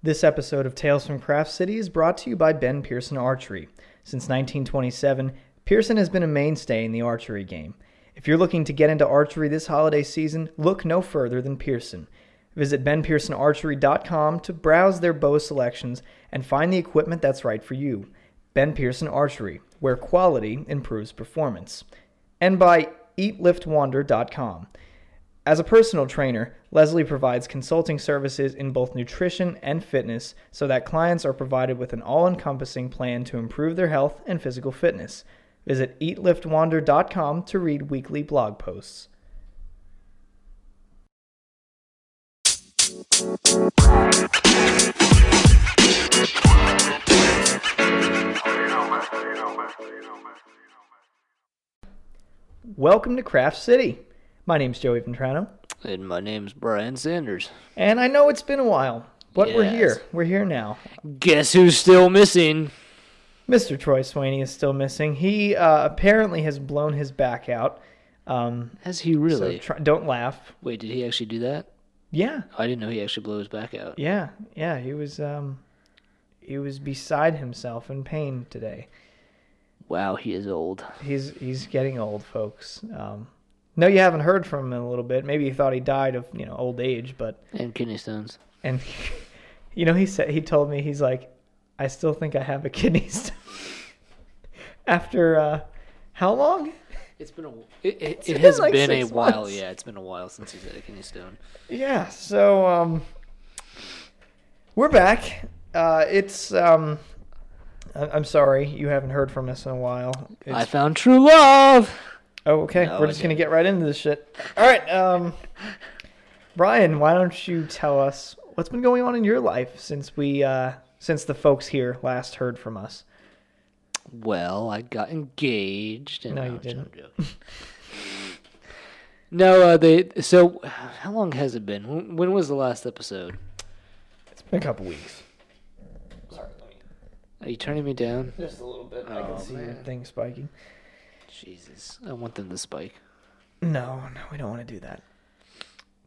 This episode of Tales from Craft City is brought to you by Ben Pearson Archery. Since 1927, Pearson has been a mainstay in the archery game. If you're looking to get into archery this holiday season, look no further than Pearson. Visit benpearsonarchery.com to browse their bow selections and find the equipment that's right for you. Ben Pearson Archery, where quality improves performance. And by eatliftwander.com. As a personal trainer, Leslie provides consulting services in both nutrition and fitness so that clients are provided with an all encompassing plan to improve their health and physical fitness. Visit eatliftwander.com to read weekly blog posts. Welcome to Craft City. My name's Joey Ventrano, And my name's Brian Sanders. and I know it's been a while, but we're here. We're here now. Guess who's still missing? Mr. Troy Swaney is still missing. He uh, apparently has blown his back out. Um, Has he really? so try, don't laugh. Wait, did he actually do that? Yeah, I didn't know he actually blew his back out. yeah, yeah. He was um, he was beside himself in pain today. Wow, he is old. He's he's getting old, folks. Um, no, you haven't heard from him in a little bit. Maybe you thought he died of you know old age, but And kidney stones. and you know he said he told me he's like, I still think I have a kidney stone. After uh, how long? It's been a it, it, it has like been a six while. Yeah, it's been a while since he's had a kidney stone. Yeah, so um we're back. Uh it's um I- I'm sorry you haven't heard from us in a while. I found true love. Oh, okay. No, We're just going to get right into this shit. All right, um Brian, why don't you tell us what's been going on in your life since we uh since the folks here last heard from us? Well, I got engaged. And No, you I'm just- I'm didn't. no, uh, they. So, how long has it been? When, when was the last episode? It's been a couple weeks. Sorry, Are you turning me down? just a little bit. I Oh, can see your man. thing spiking. Jesus, I want them to spike. No, no, we don't want to do that.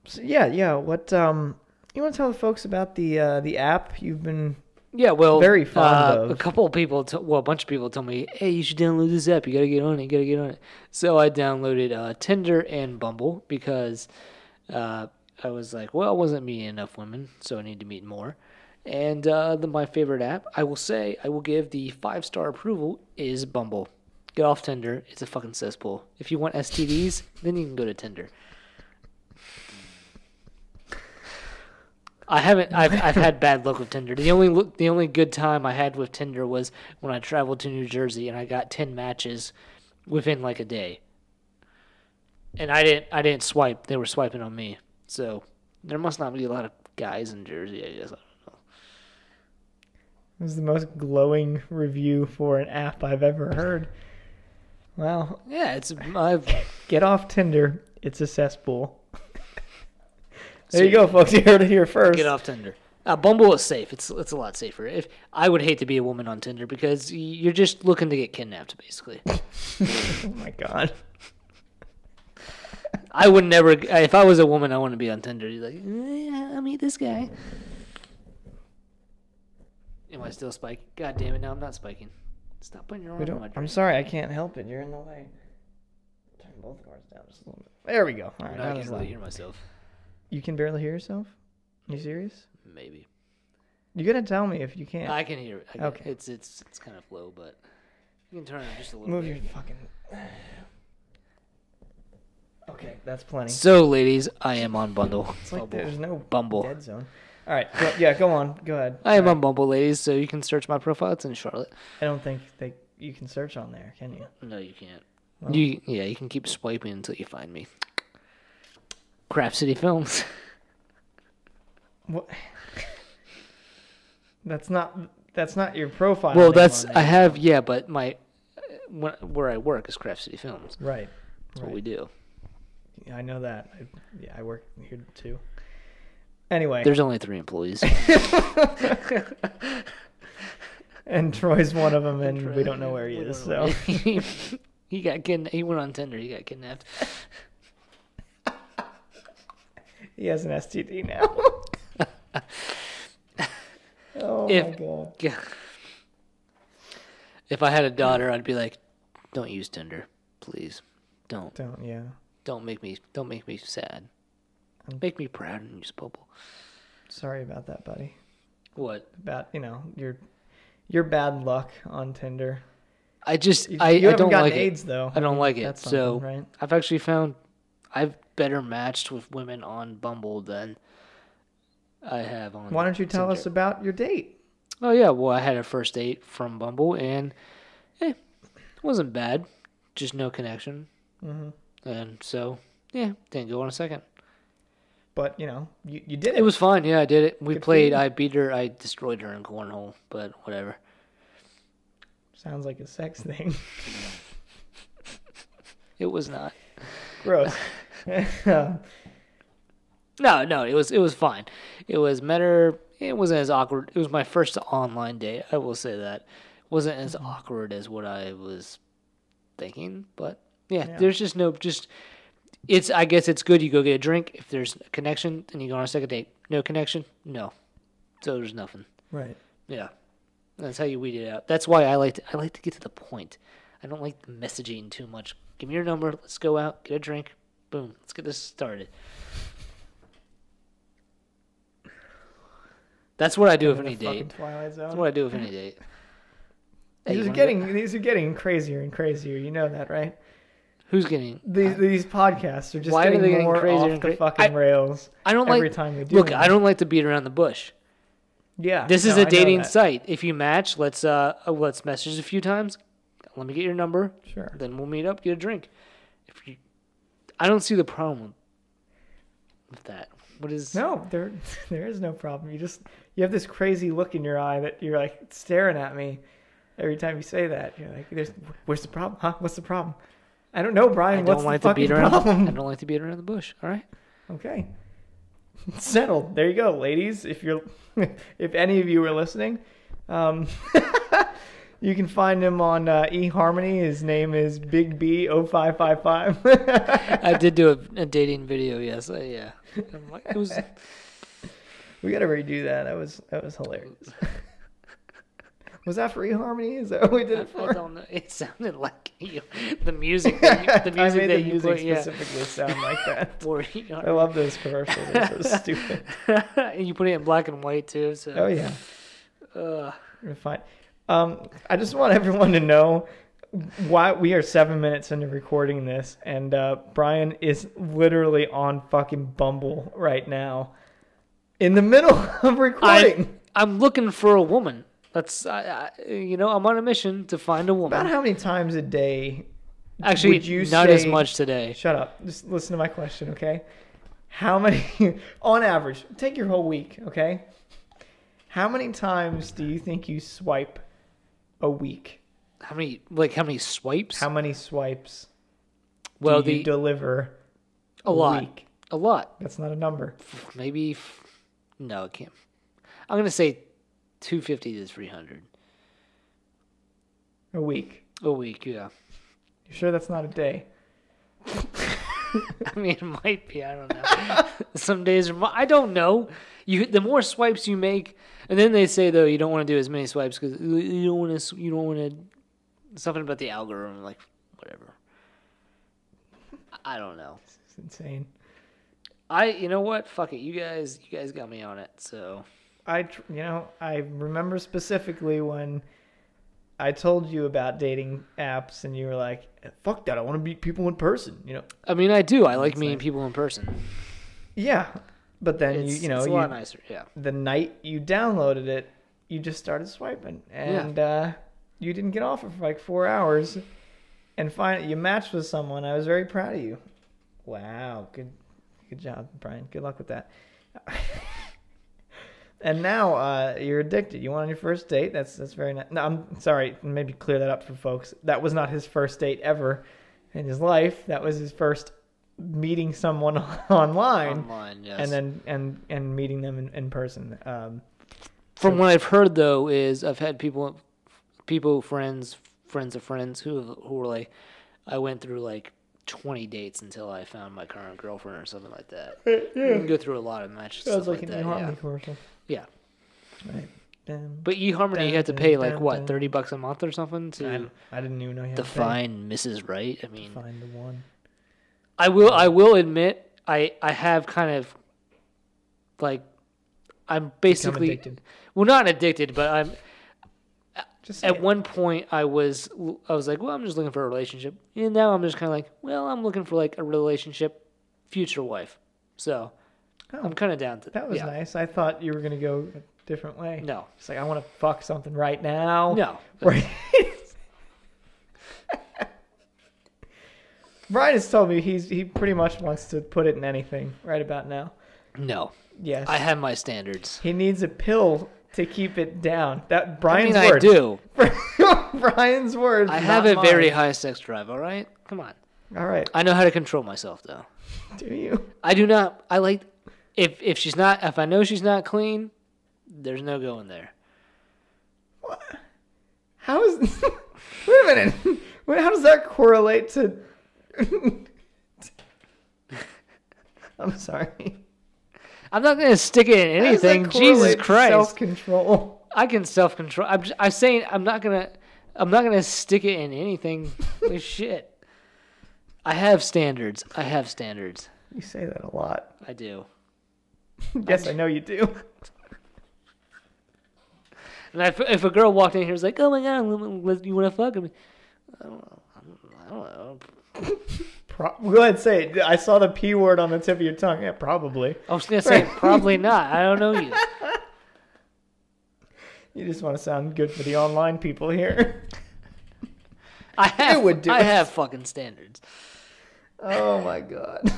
So yeah, yeah. What um, you want to tell the folks about the uh, the app you've been? Yeah, well, Very fond uh, of. A couple of people, t- well, a bunch of people told me, "Hey, you should download this app. You gotta get on it. You gotta get on it." So I downloaded uh, Tinder and Bumble because uh, I was like, "Well, I wasn't meeting enough women, so I need to meet more." And uh, the, my favorite app, I will say, I will give the five star approval is Bumble. Get off Tinder. It's a fucking cesspool. If you want STDs, then you can go to Tinder. I haven't. I've I've had bad luck with Tinder. The only the only good time I had with Tinder was when I traveled to New Jersey and I got ten matches within like a day. And I didn't I didn't swipe. They were swiping on me. So there must not be a lot of guys in Jersey. I guess. This is the most glowing review for an app I've ever heard. Well, Yeah, it's I've. get off Tinder. It's a cesspool. there you go, folks. You heard it here first. Get off Tinder. Uh, Bumble is safe. It's it's a lot safer. If I would hate to be a woman on Tinder because you're just looking to get kidnapped, basically. Oh my god. I would never. If I was a woman, I wouldn't be on Tinder. You're like, eh, I'll meet this guy. Am I still spiking? God damn it! Now I'm not spiking. Stop putting your arm We don't. my I'm sorry, I can't help it. You're in the way. Turn both cars down just a little bit. There we go. All right, No, I can't really hear myself. You can barely hear yourself. You serious? Maybe You gotta tell me if you can't. I can hear it. I can, Okay. It's it's it's kind of low, but you can turn it just a little Move bit. your fucking. Okay, that's plenty. So, ladies, I am on Bundle. It's like Bumble. there's no Bumble. dead zone. All right, go, yeah, go on, go ahead. I am All on Bumble, ladies. So you can search my profile. It's in Charlotte. I don't think they you can search on there, can you? No, you can't. Well- you yeah, you can keep swiping until you find me. Craft City Films. What? That's not that's not your profile. well, that's I have yeah, but my uh, when, where I work is Craft City Films. right. That's what we do. Yeah, I know that. I, yeah, I work here too. Anyway, There's only three employees. and Troy's one of them, and we don't know where he is. So he got kid. He went on Tinder. He got kidnapped. he has an STD now. Oh, if- my god. Yeah. If I had a daughter, I'd be like, "Don't use Tinder, please. Don't. Don't yeah. Don't make me. Don't make me sad. Make me proud and use Bumble." Sorry about that, buddy. What? About you know your your bad luck on Tinder. I just You, I, you I don't like AIDS it. though. I don't like it. So right? I've actually found I've better matched with women on Bumble than I have on. Why don't you tell us about your date? Oh yeah, well I had a first date from Bumble and eh, it wasn't bad, just no connection, hmm and so yeah, didn't go on a second. But you know, you, you did it. It was fun. Yeah, I did it. We Good played. I beat her. I destroyed her in cornhole, but whatever. Sounds like a sex thing. It was not. Gross. No, no, it was it was fine. It was better. It wasn't as awkward. It was my first online date. I will say that it wasn't as Mm-hmm. awkward as what I was thinking. But yeah, Yeah. there's just no just. It's I guess it's good. You go get a drink. If there's a connection, then you go on a second date. No connection, no. So there's nothing. right. Yeah, that's how you weed it out. That's why I like to, I like to get to the point. I don't like the messaging too much. Give me your number. Let's go out, get a drink. Boom. Let's get this started. That's what I do with any date. Twilight Zone. That's what I do with any date. Hey, These are getting go- these are getting crazier and crazier. You know that, right? Who's getting? These these podcasts are just Why are getting they getting more crazier off and the cra- fucking I- rails I don't every like. time we do. Look, them. I don't like to beat around the bush. Yeah, This is no, a dating site. If you match, let's uh, uh, let's message a few times. Let me get your number. Sure. Then we'll meet up, get a drink. If you, I don't see the problem with that. What is? No, there there is no problem. You just you have this crazy look in your eye that you're like staring at me every time you say that. You're like, "There's where's the problem? Huh? What's the problem? I don't know, Brian. I What's don't the like to beat around. problem? I don't like to beat around the bush. All right. Okay. Settled. There you go, ladies. If you're, if any of you are listening, um, you can find him on uh, eHarmony. His name is Big B 0555. I did do a, a dating video. Yes. Uh, yeah. Like, it was. we gotta redo that. That was that was hilarious. Was that for eHarmony? Is that what we did I, it I for? don't know. It sounded like you, the music. That you, the I music made that the you music put. Yeah. specifically sound like that. For I love those commercials. They're so stupid. and you put it in black and white too. So. Oh yeah. Uh, We're fine. Um, I just want everyone to know why we are seven minutes into recording this, and uh, Brian is literally on fucking Bumble right now, in the middle of recording. I, I'm looking for a woman. That's I, I, you know I'm on a mission to find a woman. About how many times a day? Actually, would you not as much today. Shut up. Just listen to my question, okay? How many, on average, take your whole week, okay? How many times do you think you swipe a week? How many like how many swipes? How many swipes well, do you the deliver a lot, week? a lot. That's not a number. Maybe no, it can't. I'm gonna say 250 to 300 A week. a week. Yeah, You sure that's not a day? I mean it might be. I don't know. Some days are. I don't know. You the more swipes you make, and then they say though you don't want to do as many swipes because you don't want to. You don't want to. Something about the algorithm, like whatever. I don't know. It's insane. I you know what? Fuck it. You guys you guys got me on it. So I, you know, I remember specifically when I told you about dating apps, and you were like, "Fuck that! I want to meet people in person." You know? I mean I do. I like meeting nice. people in person. Yeah, but then It's, you, you know, it's a you, lot nicer. Yeah. the night you downloaded it, you just started swiping, and uh, you didn't get off it for like four hours, and finally you matched with someone. I was very proud of you. Wow, good, good job, Brian. Good luck with that. and now uh, you're addicted. You went on your first date. That's that's very nice. No, I'm sorry. Maybe clear that up for folks. That was not his first date ever in his life. That was his first meeting someone online Online, yes. and then and and meeting them in, in person. Um, From what I've heard though, is I've had people, people, friends, friends of friends who who were like, I went through like twenty dates until I found my current girlfriend or something like that. You can go through a lot of matches. sounds stuff like like an that. eHarmony Yeah. commercial. Yeah. Right. But eHarmony, you have to pay like what thirty bucks a month or something I, to I didn't even know you had to find Mrs. Right. I mean, find the one. I will. I will admit, I I have kind of like I'm basically well, not addicted, but I'm Just at it. one point I was I was like, well, I'm just looking for a relationship, and now I'm just kind of like, well, I'm looking for like a relationship, future wife. So Oh, I'm kind of down to that was yeah. nice. I thought you were gonna go a different way. No, It's like I want to fuck something right now. no, Right. Brian has told me he's he pretty much wants to put it in anything right about now. no. Yes. I have my standards. he needs a pill to keep it down. That I Brian's mean, I do. Brian's words. I have a very high sex drive. All right, come on. All right. I know how to control myself, though. Do you? I do not. I like if if she's not. If I know she's not clean, there's no going there. What? How is? Wait a minute. Wait, how does that correlate to? I'm sorry. I'm not gonna stick it in How does that anything. Jesus Christ! Self-control. I can self control. I'm just, I'm saying I'm not gonna I'm not gonna stick it in anything. Like shit. I have standards. I have standards. You say that a lot. I do. yes, I know you do. And if, if a girl walked in here and was like, "Oh my god, you want to fuck me?" I don't know. I don't know. Pro- Go ahead, say it. I saw the p word on the tip of your tongue. Yeah, probably. I was gonna say probably not. I don't know you. You just want to sound good for the online people here. I have. would do I it. have fucking standards. oh my god.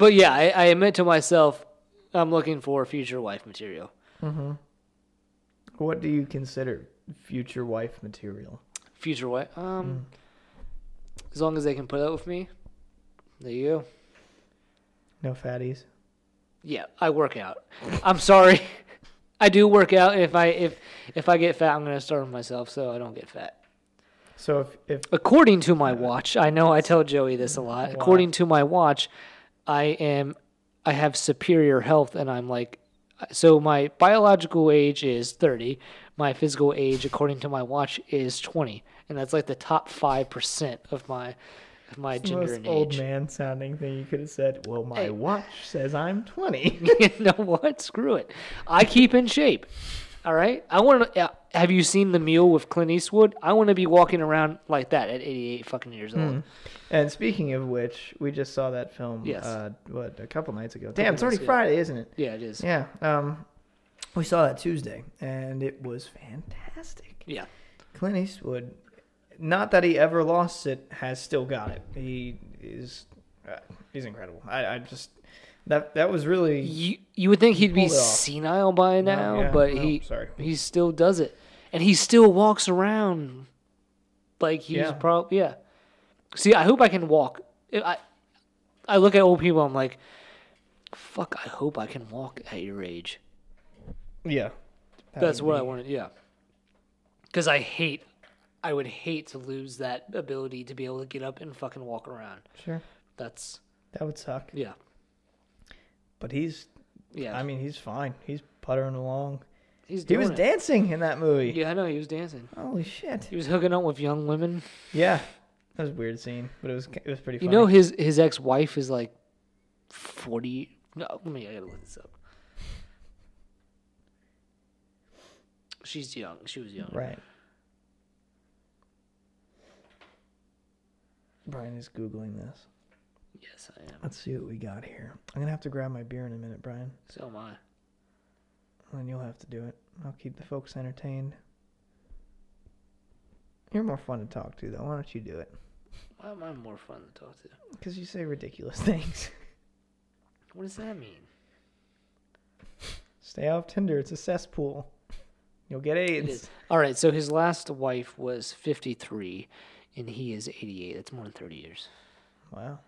But yeah, I, I admit to myself, I'm looking for future wife material. What do you consider future wife material? Future wife. Um, as long as they can put up with me. There you go. No fatties. Yeah, I work out. I'm sorry. I do work out. If I if if I get fat, I'm gonna starve myself so I don't get fat. So if if According to my watch, I know I tell Joey this a lot. Wow. According to my watch, I am I have superior health and I'm like so my biological age is 30. My physical age according to my watch is 20. And that's like the top 5% of my of my the gender most and old man sounding thing you could have said, well, my Hey. watch says I'm 20. you know what? Screw it. I keep in shape. All right. I want to. Uh, have you seen the Mule with Clint Eastwood? I want to be walking around like that at 88 fucking years old. Hmm. and speaking of which, we just saw that film. Yes. Uh, what a couple nights ago. Damn, it's already ago. Friday, isn't it? Yeah, it is. Yeah. Um, we saw that Tuesday, and it was fantastic. Yeah. Clint Eastwood, not that he ever lost it, has still got it. He is, uh, he's incredible. I, I just that that was really You you would think he'd be pulled it off. senile by now, yeah, but no, he sorry. he still does it, and he still walks around like he's Yeah. probably yeah. See, I hope I can walk. I I look at old people, I'm like, fuck. I hope I can walk at your age. yeah. That That's what I be- wanted. Yeah. Because I hate, I would hate to lose that ability to be able to get up and fucking walk around. Sure, That's that would suck. yeah, But he's, yeah. I mean, he's fine. He's puttering along. he's He doing was it. dancing in that movie. Yeah, I know he was dancing. Holy shit. He was hooking up with young women. Yeah, that was a weird scene, but it was it was pretty. Funny. You know his his ex wife is like forty. No, let me. I gotta look this up. She's young. She was young. right? Brian is googling this. Yes, I am. Let's see what we got here. I'm gonna have to grab my beer in a minute, Brian, So am I. and you'll have to do it. I'll keep the folks entertained. You're more fun to talk to, though. Why don't you do it? Why am I more fun to talk to? Because you say ridiculous things. What does that mean? Stay off Tinder. It's a cesspool. You'll get AIDS. All right, so his last wife was 53 and he is 88. That's more than 30 years. Wow.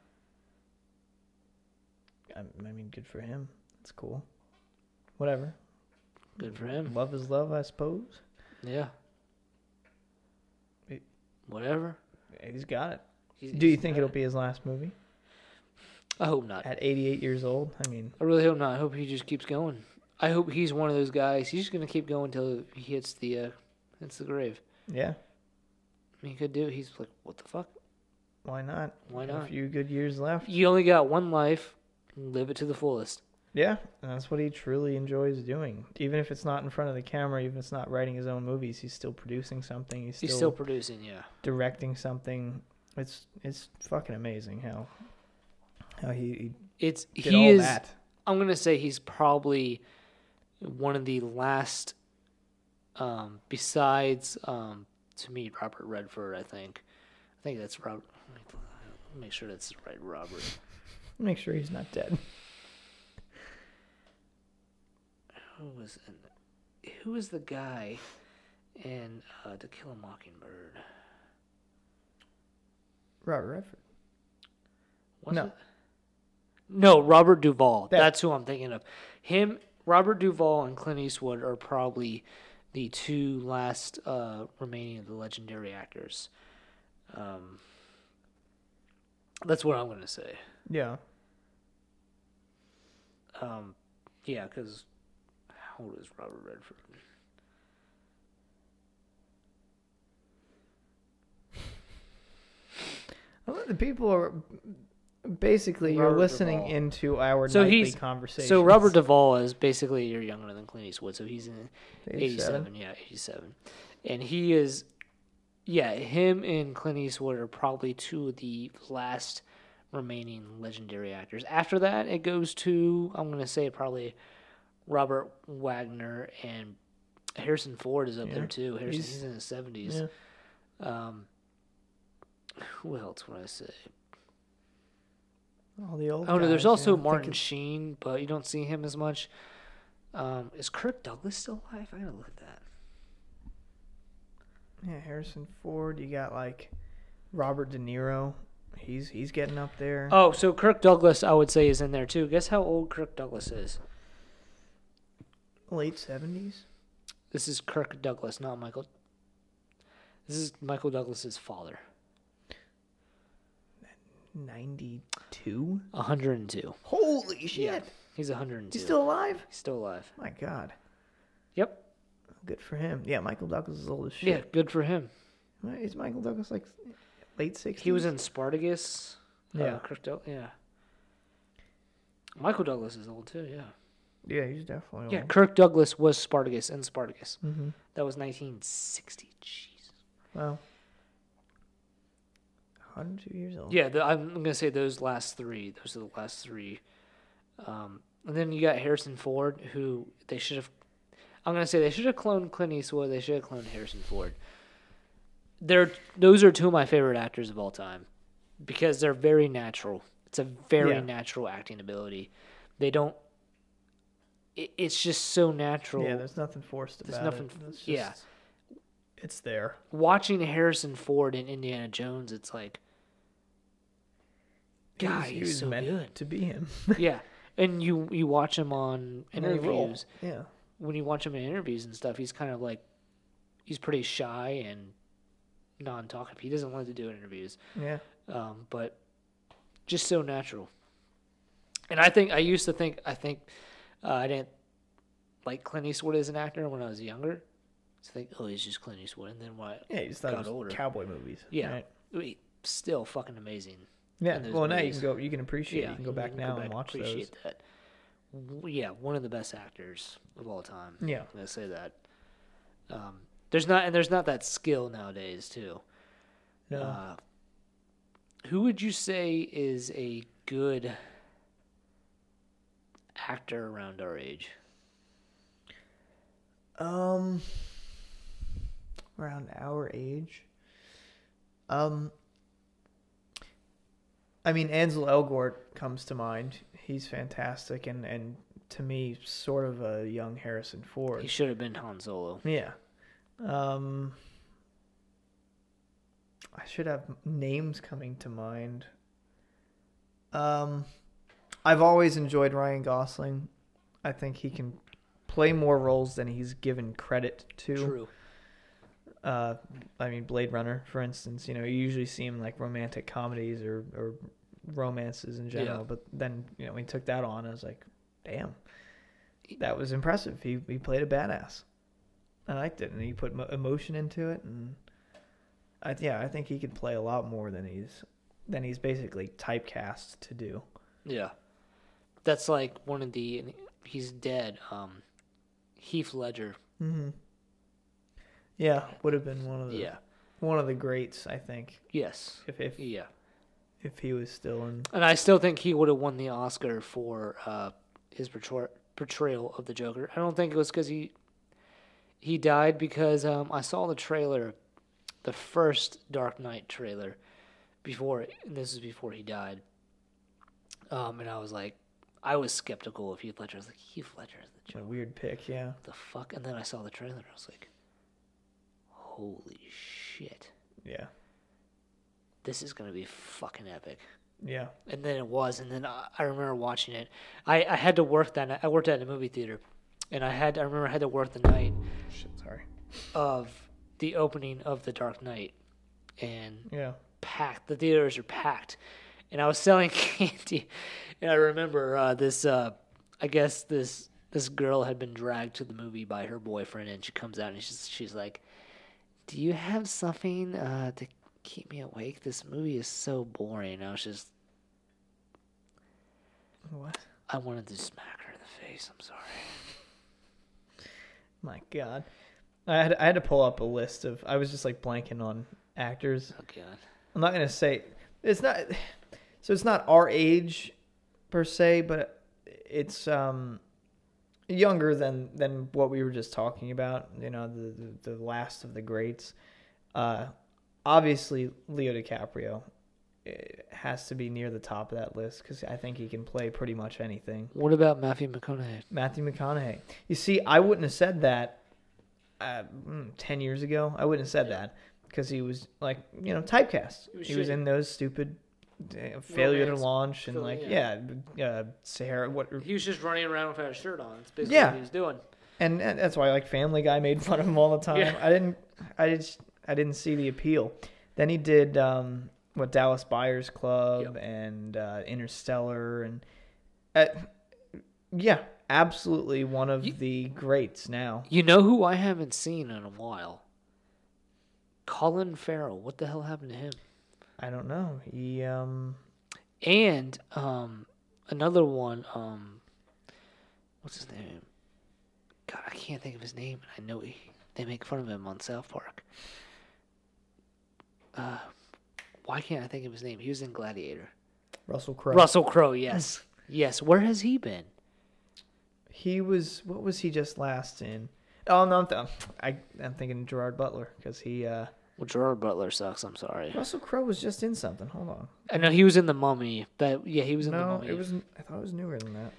I, I mean, good for him. That's cool. Whatever. Good for him. Love is love, I suppose. Yeah. It- Whatever. He's got it. He's- Do you think it'll it. be his last movie I hope not. at 88 years old? I mean, I really hope not. I hope he just keeps going. I hope he's one of those guys. He's just gonna keep going until he hits the uh, hits the grave. Yeah. I mean, he could do. it. He's like, what the fuck? Why not? Why not? A few good years left. You only got one life. Live it to the fullest. Yeah, that's what he truly enjoys doing. Even if it's not in front of the camera, even if it's not writing his own movies, he's still producing something. He's still, He's still producing. Yeah. directing something. It's it's fucking amazing how how he, It's he did he all is. that. I'm gonna say he's probably one of the last, um, besides um, to meet Robert Redford. I think, I think that's Robert. Make sure that's the right Robert. Make sure he's not dead. Who was in, who was the guy in uh, To Kill a Mockingbird? Robert Redford. Was No. it? No, Robert Duvall. That- That's who I'm thinking of. Him, Robert Duvall, and Clint Eastwood are probably the two last uh, remaining of the legendary actors. Um, that's what I'm gonna say. Yeah. Um, yeah, because how old is Robert Redford? Well, the people are basically you're listening Duvall. into our So nightly he's- conversation. So Robert Duvall is basically year younger than Clint Eastwood, so he's in 87. Yeah, 87. And he is, yeah, him and Clint Eastwood are probably two of the last remaining legendary actors. After that, it goes to, I'm going to say probably Robert Wagner and Harrison Ford is up Yeah, there too. Harrison, he's- he's, in his 70s. Yeah. Um, who else would I say? All the old. Oh no, there's guys, also yeah, Martin Sheen, but you don't see him as much. Um, is Kirk Douglas still alive? I gotta look at that. Yeah, Harrison Ford. You got like Robert De Niro. He's he's getting up there. Oh, so Kirk Douglas, I would say, is in there too. Guess how old Kirk Douglas is? Late seventies. This is Kirk Douglas, not Michael. This is Michael Douglas's father. Ninety two. 102. Holy shit! Yeah, he's 102. He's still alive. He's still alive. My God. Yep. Good for him. Yeah, Michael Douglas is old as shit. Yeah, good for him. Is Michael Douglas like late sixties? He was in Spartacus. Yeah. Uh, Kirk Doug- yeah. Michael Douglas is old too. Yeah. Yeah, he's definitely old. Yeah. Kirk Douglas was Spartacus in Spartacus. Mm-hmm. That was 1960. Jeez. Wow. 102 years old. Yeah, the, I'm gonna say those last three. Those are the last three. Um, and then you got Harrison Ford, who they should have. I'm gonna say they should have cloned Clint Eastwood. They should have cloned Harrison Ford. They're those are two of my favorite actors of all time, because they're very natural. It's a very Yeah. natural acting ability. They don't. It, it's just so natural. Yeah, there's nothing forced There's about nothing- it. It's yeah. It's there. Watching Harrison Ford in Indiana Jones, it's like, He was- God, he he's so meant good. to be him. yeah, and you you watch him on In interviews. Yeah. When you watch him in interviews and stuff, he's kind of like he's pretty shy and non-talkative. He doesn't like to do interviews, Yeah. um, but just so natural. And I think I used to think I think uh, I didn't like Clint Eastwood as an actor when I was younger. To think, oh, he's just Clint Eastwood, and then what? Yeah, thought Got older. cowboy movies. Yeah, right? Wait, still fucking amazing. Yeah. Well, now you can go. You can appreciate. it. You can go back you now back and watch appreciate those. that. Yeah, one of the best actors of all time. Yeah. I'm gonna say that. Um, there's not, and there's not that skill nowadays too. No. Uh, who would you say is a good actor around our age? Um, around our age. Um, I mean, Ansel Elgort comes to mind. He's fantastic, and and to me, sort of a young Harrison Ford. He should have been Han Solo. Yeah. Um, I should have names coming to mind. Um, I've always enjoyed Ryan Gosling. I think he can play more roles than he's given credit to. True. Uh, I mean, Blade Runner, for instance. You know, you usually see him like romantic comedies or or romances in general. Yeah. But then, you know, when he took that on, I was like, damn. that was impressive. He he played a badass. I liked it, and he put emotion into it, and I yeah, I think he could play a lot more than he's than he's basically typecast to do. Yeah. That's like one of the he's dead. Um Heath Ledger. Mm-hmm. Yeah, would have been one of the Yeah. one of the greats, I think, Yes. if if Yeah. if he was still in. And I still think he would have won the Oscar for uh, his portray- portrayal of the Joker. I don't think it was because he he died because um, I saw the trailer, the first Dark Knight trailer, before. And this is before he died. Um, and I was like, I was skeptical of Heath Ledger. I was like, Heath Ledger is the A weird pick, yeah. The fuck? And then I saw the trailer. and I was like, holy shit, Yeah. this is gonna be fucking epic. Yeah. and then it was and then I, I remember watching it I, I had to work that night i worked at a movie theater and i had i remember i had to work the night Shit, sorry. of the opening of the dark knight and Yeah. packed the theaters are packed and i was selling candy and i remember uh, this uh, i guess this this girl had been dragged to the movie by her boyfriend and she comes out and she's, she's like do you have something uh, to keep me awake this movie is so boring i was just What? I wanted to smack her in the face. I'm sorry. My God. I had I had to pull up a list of. I was just like blanking on actors. Oh god. I'm not gonna say it's not. So it's not our age, per se, but it's um younger than than what we were just talking about. You know, the the, the last of the greats. Uh, obviously Leo DiCaprio eh, has to be near the top of that list because I think he can play pretty much anything. What about Matthew McConaughey? Matthew McConaughey. You see, I wouldn't have said that uh, mm, ten years ago. I wouldn't have said that because he was like, you know, typecast. He was He was in those stupid uh, failure to launch and like, yeah. yeah, uh, Sahara. What? He was just running around without a shirt on. It's basically Yeah. what he was doing. And, and that's why like Family Guy made fun of him all the time. Yeah. I didn't. I just. I didn't see the appeal. Then he did um, what Dallas Buyers Club and uh, Interstellar and. Uh, yeah, absolutely one of You- the greats now. You know who I haven't seen in a while? Colin Farrell. What the hell happened to him? I don't know. He um And um, another one. Um, what's his name? God, I can't think of his name. I know he, they make fun of him on South Park. Uh, why can't I think of his name? He was in Gladiator. Russell Crowe. Russell Crowe. Yes, yes. Where has he been? He was what was he just last in? Oh no, I'm th- I I'm thinking Gerard Butler because he uh Well, Gerard Butler sucks. I'm sorry. Russell Crowe was just in something. Hold on. I know he was in the Mummy. That yeah, he was in the No, Mummy. it was I thought it was newer than that.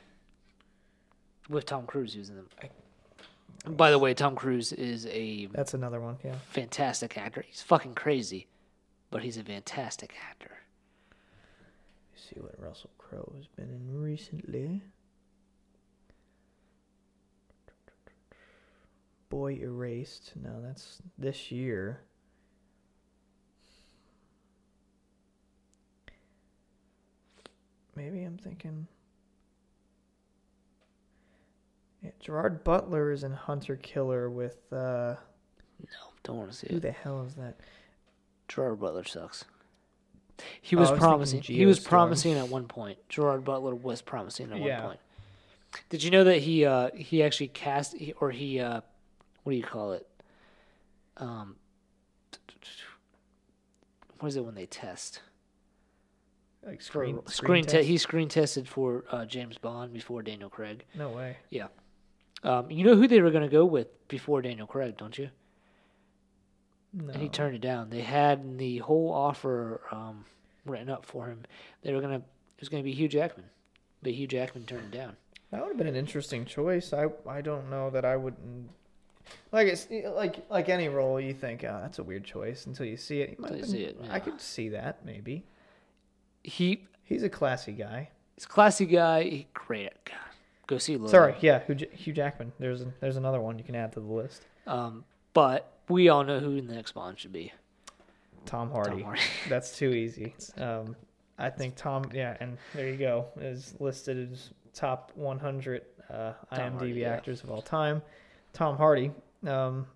with Tom Cruise. He was in the. I- By the way, Tom Cruise is a That's another one. Yeah. fantastic actor. He's fucking crazy, but he's a fantastic actor. See what Russell Crowe has been in recently. Boy Erased. No, that's this year. Maybe I'm thinking. Yeah, Gerard Butler is in Hunter Killer with uh No, don't want to see who it. the hell is that? Gerard Butler sucks. He Oh, was I was thinking promising. He was Geostorm. promising at one point. Gerard Butler was promising at Yeah. one point. Did you know that he uh, he actually cast he- or he uh, what do you call it? Um, what is it when they test? Like For screen screen, te- test? he screen tested for uh, James Bond before Daniel Craig. No way. Yeah. Um, you know who they were going to go with before Daniel Craig, don't you? No. And he turned it down. They had the whole offer um, written up for him. They were to it was going to be Hugh Jackman, but Hugh Jackman turned it down. That would have been an interesting choice. I I don't know that I wouldn't like it's like like any role you think oh, that's a weird choice until you see it. Might Until you been- see it, I yeah. could see that maybe. He He's a classy guy. he's a classy guy. He, great. God, go see Logan. Sorry, yeah, Hugh, Hugh Jackman. There's a, there's another one you can add to the list. Um, but we all know who the next Bond should be. Tom Hardy. Tom Hardy. That's too easy. Um, I think Tom. Yeah, and there you go. Is listed as top 100 uh, IMDb Hardy, yeah. actors of all time. Tom Hardy. Um,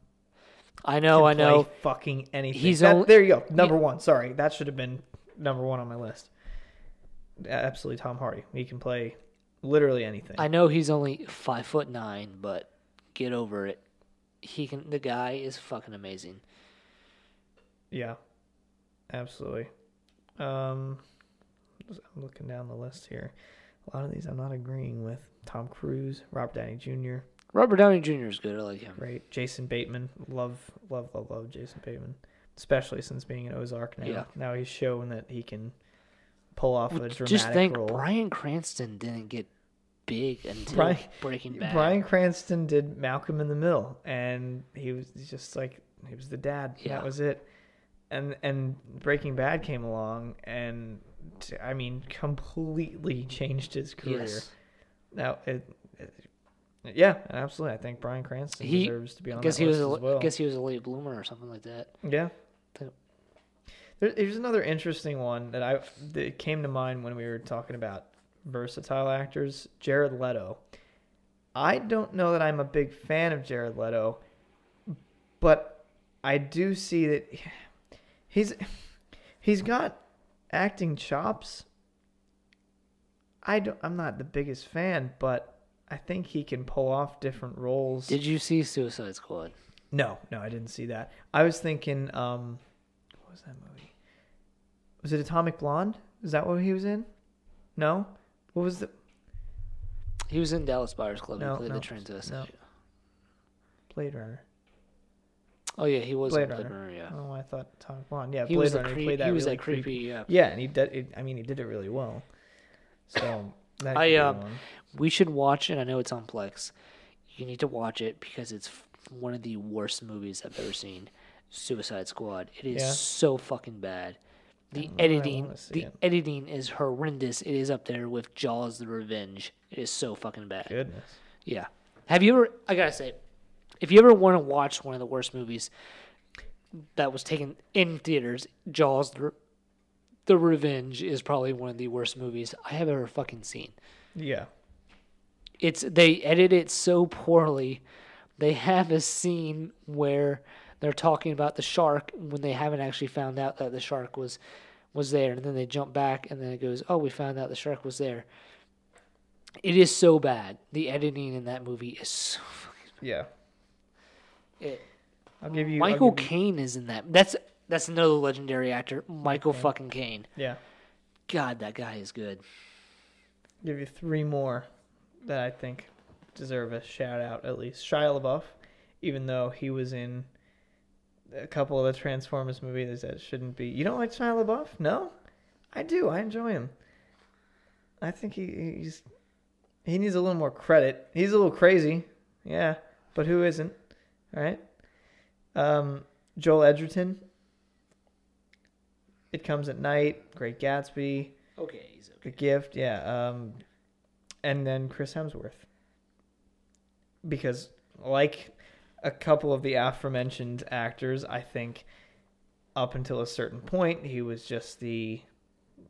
I know, I know. Fucking anything. He's That- only- there. You go. Number one. Sorry, that should have been number one on my list. Absolutely, Tom Hardy. He can play literally anything. I know he's only five foot nine, but get over it. He can. The guy is fucking amazing. Yeah, absolutely. Um, I'm looking down the list here. A lot of these I'm not agreeing with. Tom Cruise, Robert Downey Jr., Robert Downey Jr. is good. I like him. great. Jason Bateman, love, love, love, love Jason Bateman, especially since being in Ozark now. Yeah. Now he's showing that he can pull off a dramatic Just think, role. Bryan Cranston didn't get big until Brian- Breaking Bad. Bryan Cranston did Malcolm in the Middle, and he was just like he was the dad. Yeah. That was it. And and Breaking Bad came along, and t- I mean, completely changed his career. Yes. Now, it, it- yeah, absolutely. I think Bryan Cranston He- deserves to be on I guess that he was. list A, as well. I guess he was a late bloomer or something like that. Yeah. There, there's another interesting one that I that came to mind when we were talking about versatile actors. Jared Leto. I don't know that I'm a big fan of Jared Leto, but I do see that he's he's got acting chops. I don't. I'm not the biggest fan, but I think he can pull off different roles. Did you see Suicide Squad? No, no, I didn't see that. I was thinking, um, what was that movie? Was it Atomic Blonde? Is that what he was in? No, what was the He was in Dallas Buyers Club. No, he played no, the transvestite. no. Blade Runner? Oh yeah, he was Blade in Blade Runner. Runner. Yeah, Oh, I thought Tom Blonde. Yeah, he Blade was Runner. he played that he was really that creepy. Yeah. Yeah, and he did. It, I mean, he did it really well. So that I, uh. We should watch it. I know it's on Plex. You need to watch it because it's one of the worst movies I've ever seen. Suicide Squad. It is Yeah? so fucking bad. The don't know, I editing, the it. editing is horrendous. It is up there with Jaws: The Revenge. It is so fucking bad. Goodness. Yeah. Have you ever? I gotta say, if you ever want to watch one of the worst movies that was taken in theaters, Jaws: The, the Revenge is probably one of the worst movies I have ever fucking seen. Yeah. It's they edit it so poorly. They have a scene where they're talking about the shark when they haven't actually found out that the shark was was there, and then they jump back, and then it goes, "Oh, we found out the shark was there." It is so bad. The editing in that movie is so. Yeah. It, I'll give you Michael Caine is in that. That's that's another legendary actor, Michael fucking Caine. Yeah. God, that guy is good. give you three more that I think deserve a shout out at least. Shia LaBeouf, even though he was in a couple of the Transformers movies that shouldn't be. You don't like Shia LaBeouf? No, I do. I enjoy him. I think he he's he needs a little more credit. He's a little crazy, yeah, but who isn't? All right. Um, Joel Edgerton. It comes at night. Great Gatsby. Okay, he's okay. The Gift, yeah. Um, and then Chris Hemsworth. Because, like a couple of the aforementioned actors, I think up until a certain point, he was just the,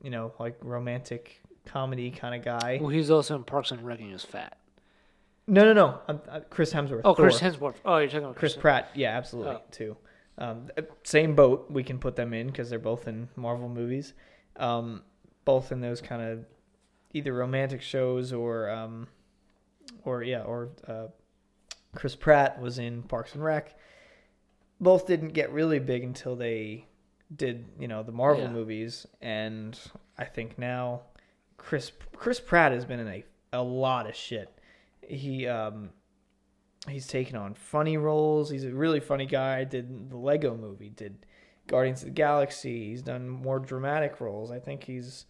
you know, like romantic comedy kind of guy. Well, he's also in Parks and Rec and he was fat. No, no, no. I'm, uh, Chris Hemsworth. Oh, Chris Thor. Hemsworth. Oh, you're talking about Chris Chris. Pratt, yeah, absolutely, Oh. too. Um, uh, same boat. We can put them in because they're both in Marvel movies. Um, both in those kind of either romantic shows or, um, or yeah, or uh, Chris Pratt was in Parks and Rec. Both didn't get really big until they did, you know, the Marvel Yeah. movies, and I think now Chris Chris Pratt has been in a a lot of shit. He um he's taken on funny roles. He's a really funny guy. Did the Lego movie, did Guardians of the Galaxy. He's done more dramatic roles. I think he's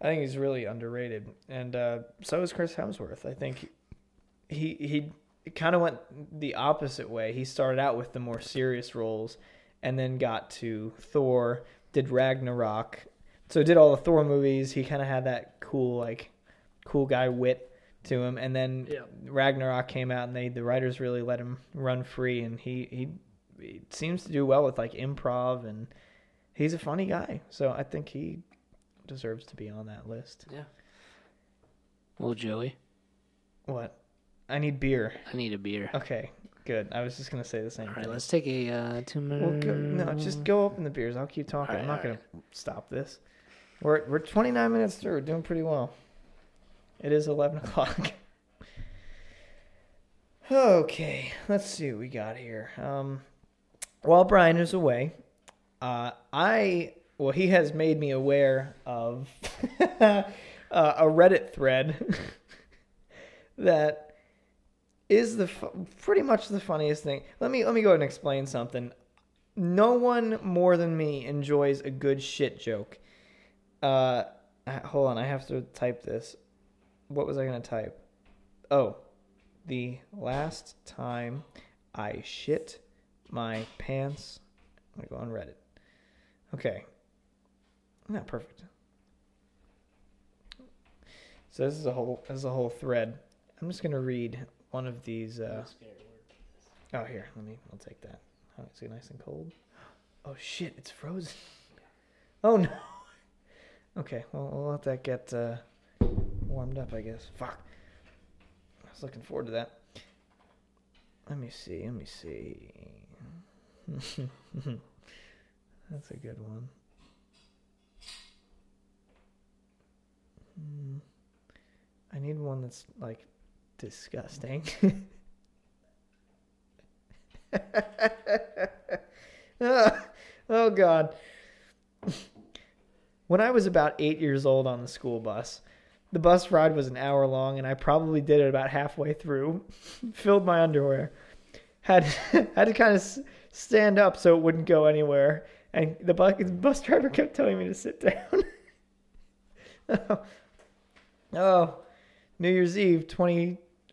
I think he's really underrated. And uh, so is Chris Hemsworth. I think he he kind of went the opposite way. He started out with the more serious roles and then got to Thor, did Ragnarok. So did all the Thor movies. He kind of had that cool like cool guy wit to him and then Yeah. Ragnarok came out and they the writers really let him run free and he he, he seems to do well with like improv and he's a funny guy. So I think he deserves to be on that list. Yeah. Well, Joey, What? I need beer. I need a beer. Okay, good. I was just gonna say the same All right, thing. let's take a uh, two minute. Well, go, no, just go open the beers. I'll keep talking. I'm not gonna stop this. We're we're 29 minutes through. We're doing pretty well. It is 11 o'clock. okay, let's see what we got here. Um, while Brian is away, uh, I well he has made me aware of uh, a Reddit thread that is the pretty much the funniest thing. Let me let me go ahead and explain something. No one more than me enjoys a good shit joke. Uh, uh, hold on, I have to type this. What was I gonna type? Oh, the last time I shit my pants. I'm gonna go on Reddit. Okay. Not perfect. So this is a whole this is a whole thread. I'm just gonna read one of these. Uh, oh, here, let me. I'll take that. Oh, is it nice and cold? Oh shit, it's frozen. Oh no. Okay, well we'll let that get uh, warmed up, I guess. Fuck. I was looking forward to that. Let me see. Let me see. That's a good one. Hmm. I need one that's like disgusting. Ah, oh god. When I was about eight years old on the school bus, the bus ride was an hour long, and I probably did it about halfway through. Filled my underwear. Had had to kind of stand up so it wouldn't go anywhere, and the bus, bus driver kept telling me to sit down. oh. oh, New Year's Eve,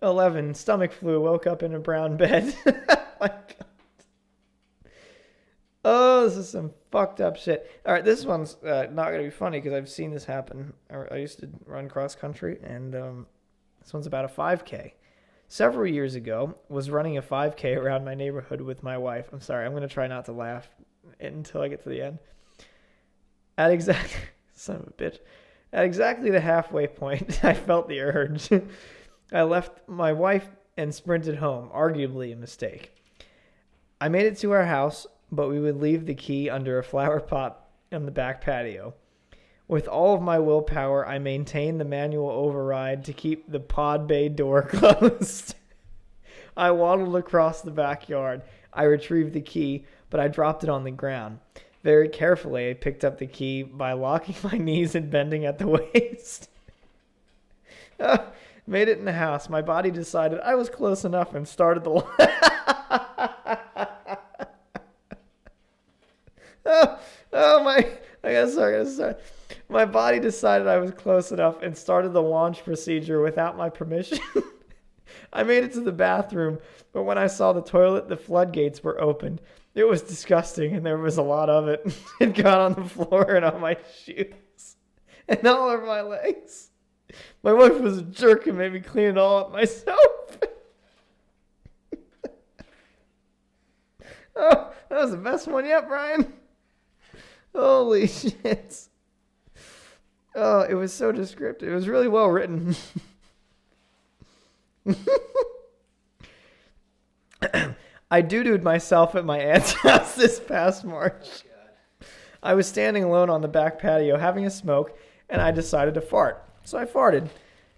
2011, stomach flu. Woke up in a brown bed. God. Oh, this is some fucked up shit. All right, this one's uh, not gonna be funny because I've seen this happen. I I used to run cross country, and um, this one's about a 5K. Several years ago, was running a 5K around my neighborhood with my wife. I'm sorry, I'm gonna try not to laugh until I get to the end. At exact son of a bitch. At exactly the halfway point, I felt the urge. I left my wife and sprinted home, arguably a mistake. I made it to our house, but we would leave the key under a flower pot on the back patio. With all of my willpower, I maintained the manual override to keep the pod bay door closed. I waddled across the backyard. I retrieved the key, but I dropped it on the ground. Very carefully, I picked up the key by locking my knees and bending at the waist. Made it in the house. My body decided I was close enough and started the. oh, oh my! I gotta start. I gotta start. My body decided I was close enough and started the launch procedure without my permission. I made it to the bathroom, but when I saw the toilet, the floodgates were opened. It was disgusting, and there was a lot of it. It got on the floor and on my shoes and all over my legs. My wife was a jerk and made me clean it all up myself. oh, that was the best one yet, Brian. Holy shit. Oh, it was so descriptive. It was really well written. I doo-dooed myself at my aunt's house this past March. Oh I was standing alone on the back patio having a smoke, and I decided to fart. So I farted.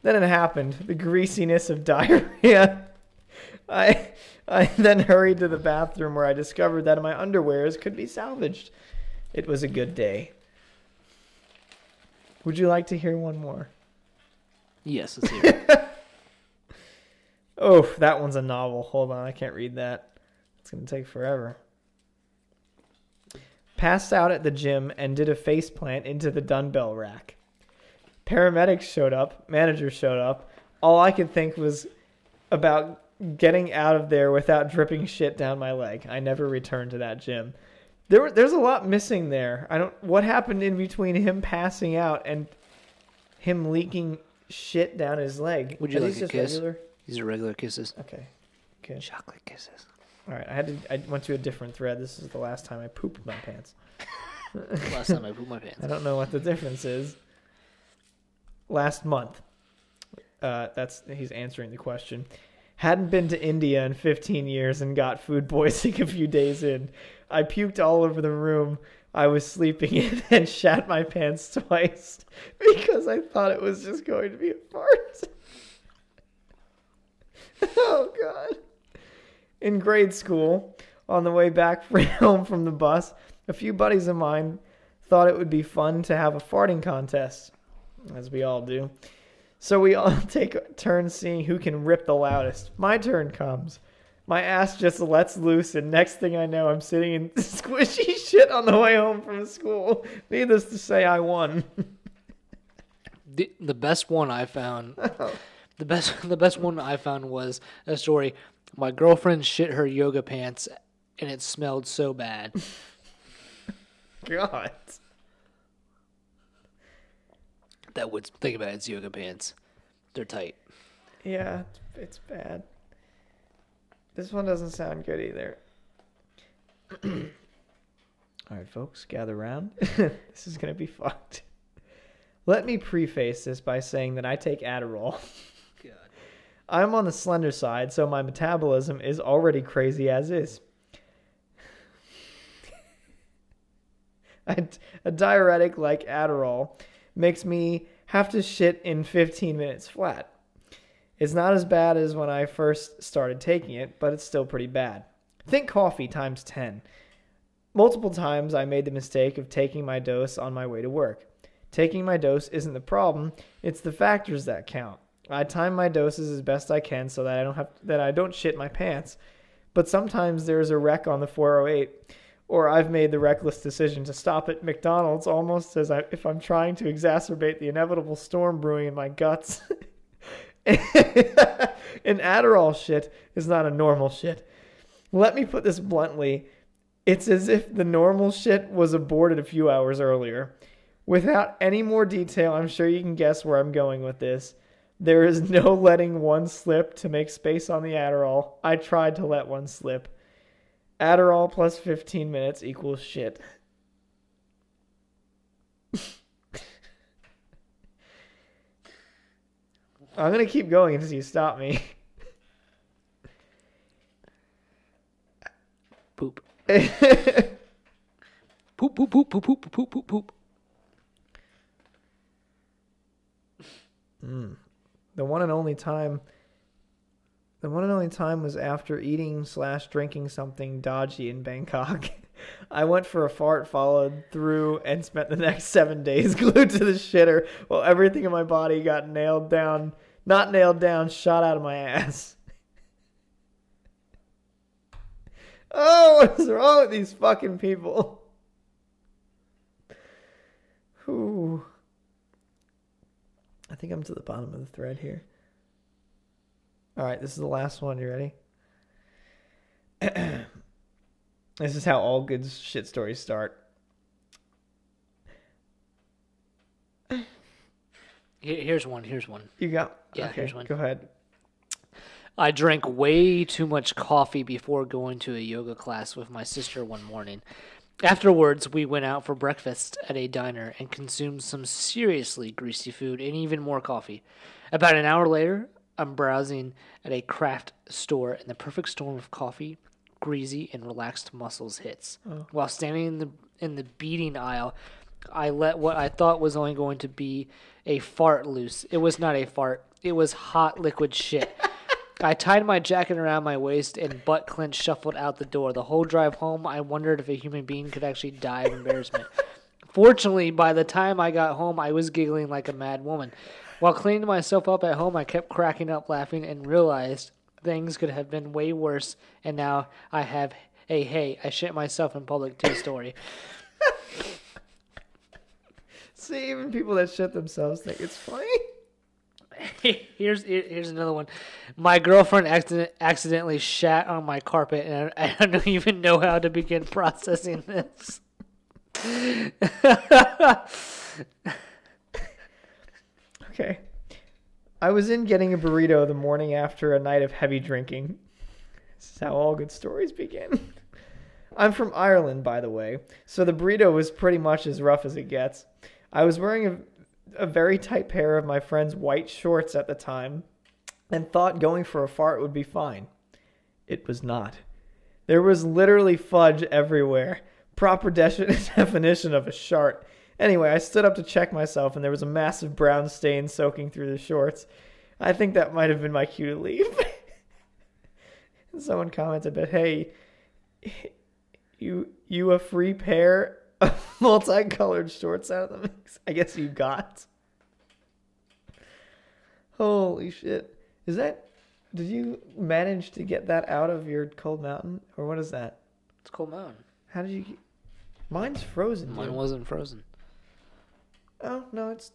Then it happened. The greasiness of diarrhea. I I then hurried to the bathroom where I discovered that my underwears could be salvaged. It was a good day. Would you like to hear one more? Yes, let's hear it. Oh, that one's a novel. Hold on, I can't read that. It's going to take forever. Passed out at the gym and did a face plant into the dumbbell rack. Paramedics showed up, manager showed up. All I could think was about getting out of there without dripping shit down my leg. I never returned to that gym. There, were, there's a lot missing there. I don't. What happened in between him passing out and him leaking shit down his leg? Would you Are like these a kiss? regular? These are regular kisses. Okay. Good. Chocolate kisses. All right. I had to. I went to a different thread. This is the last time I pooped my pants. Last time I pooped my pants. I don't know what the difference is. Last month. Uh, that's he's answering the question. Hadn't been to India in 15 years and got food poisoning a few days in. I puked all over the room I was sleeping in and shat my pants twice because I thought it was just going to be a fart. oh, God. In grade school, on the way back home from the bus, a few buddies of mine thought it would be fun to have a farting contest, as we all do. So we all take turns seeing who can rip the loudest. My turn comes. My ass just lets loose, and next thing I know, I'm sitting in squishy shit on the way home from school. Needless to say, I won. The, the best one I found, oh. the best the best one I found was a story. My girlfriend shit her yoga pants, and it smelled so bad. God. That would think about it, it's yoga pants. They're tight. Yeah, it's bad. This one doesn't sound good either. All right, folks, gather around. this is going to be fucked. Let me preface this by saying that I take Adderall. God. I'm on the slender side, so my metabolism is already crazy as is. a, a diuretic like Adderall makes me have to shit in 15 minutes flat. It's not as bad as when I first started taking it, but it's still pretty bad. Think coffee times 10. Multiple times I made the mistake of taking my dose on my way to work. Taking my dose isn't the problem, it's the factors that count. I time my doses as best I can so that I don't have that I don't shit my pants. But sometimes there's a wreck on the 408 or I've made the reckless decision to stop at McDonald's almost as I, if I'm trying to exacerbate the inevitable storm brewing in my guts. An Adderall shit is not a normal shit. Let me put this bluntly. It's as if the normal shit was aborted a few hours earlier. Without any more detail, I'm sure you can guess where I'm going with this. There is no letting one slip to make space on the Adderall. I tried to let one slip. Adderall plus 15 minutes equals shit. I'm going to keep going until you stop me. Poop. Poop, poop, poop, poop, poop, poop, poop, poop. The one and only time. The one and only time was after eating slash drinking something dodgy in Bangkok. I went for a fart, followed through, and spent the next seven days glued to the shitter while everything in my body got nailed down. Not nailed down, shot out of my ass. Oh, what is wrong with these fucking people? Whew. I think I'm to the bottom of the thread here. All right, this is the last one. You ready? this is how all good shit stories start. Here's one. Here's one. You got? Yeah, okay, here's one. Go ahead. I drank way too much coffee before going to a yoga class with my sister one morning. Afterwards, we went out for breakfast at a diner and consumed some seriously greasy food and even more coffee. About an hour later, I'm browsing at a craft store and the perfect storm of coffee, greasy, and relaxed muscles hits. Oh. While standing in the in the beating aisle, I let what I thought was only going to be a fart loose. It was not a fart. It was hot liquid shit. I tied my jacket around my waist and butt clench shuffled out the door. The whole drive home, I wondered if a human being could actually die of embarrassment. Fortunately, by the time I got home, I was giggling like a mad woman. While cleaning myself up at home, I kept cracking up laughing and realized things could have been way worse. And now I have a hey, I shit myself in public too story. See, even people that shit themselves think it's funny. here's here's another one. My girlfriend accident, accidentally shat on my carpet, and I, I don't even know how to begin processing this. Okay. I was in getting a burrito the morning after a night of heavy drinking. This is how all good stories begin. I'm from Ireland, by the way, so the burrito was pretty much as rough as it gets. I was wearing a, a very tight pair of my friend's white shorts at the time. and thought going for a fart would be fine. It was not. There was literally fudge everywhere. Proper de- definition of a shart. Anyway, I stood up to check myself, and there was a massive brown stain soaking through the shorts. I think that might have been my cue to leave. someone commented, "But hey, you you a free pair of multicolored shorts out of the mix? I guess you got." Holy shit! Is that? Did you manage to get that out of your cold mountain, or what is that? It's Cold Mountain. How did you? Mine's frozen. Mine dude. wasn't frozen. Oh no, it's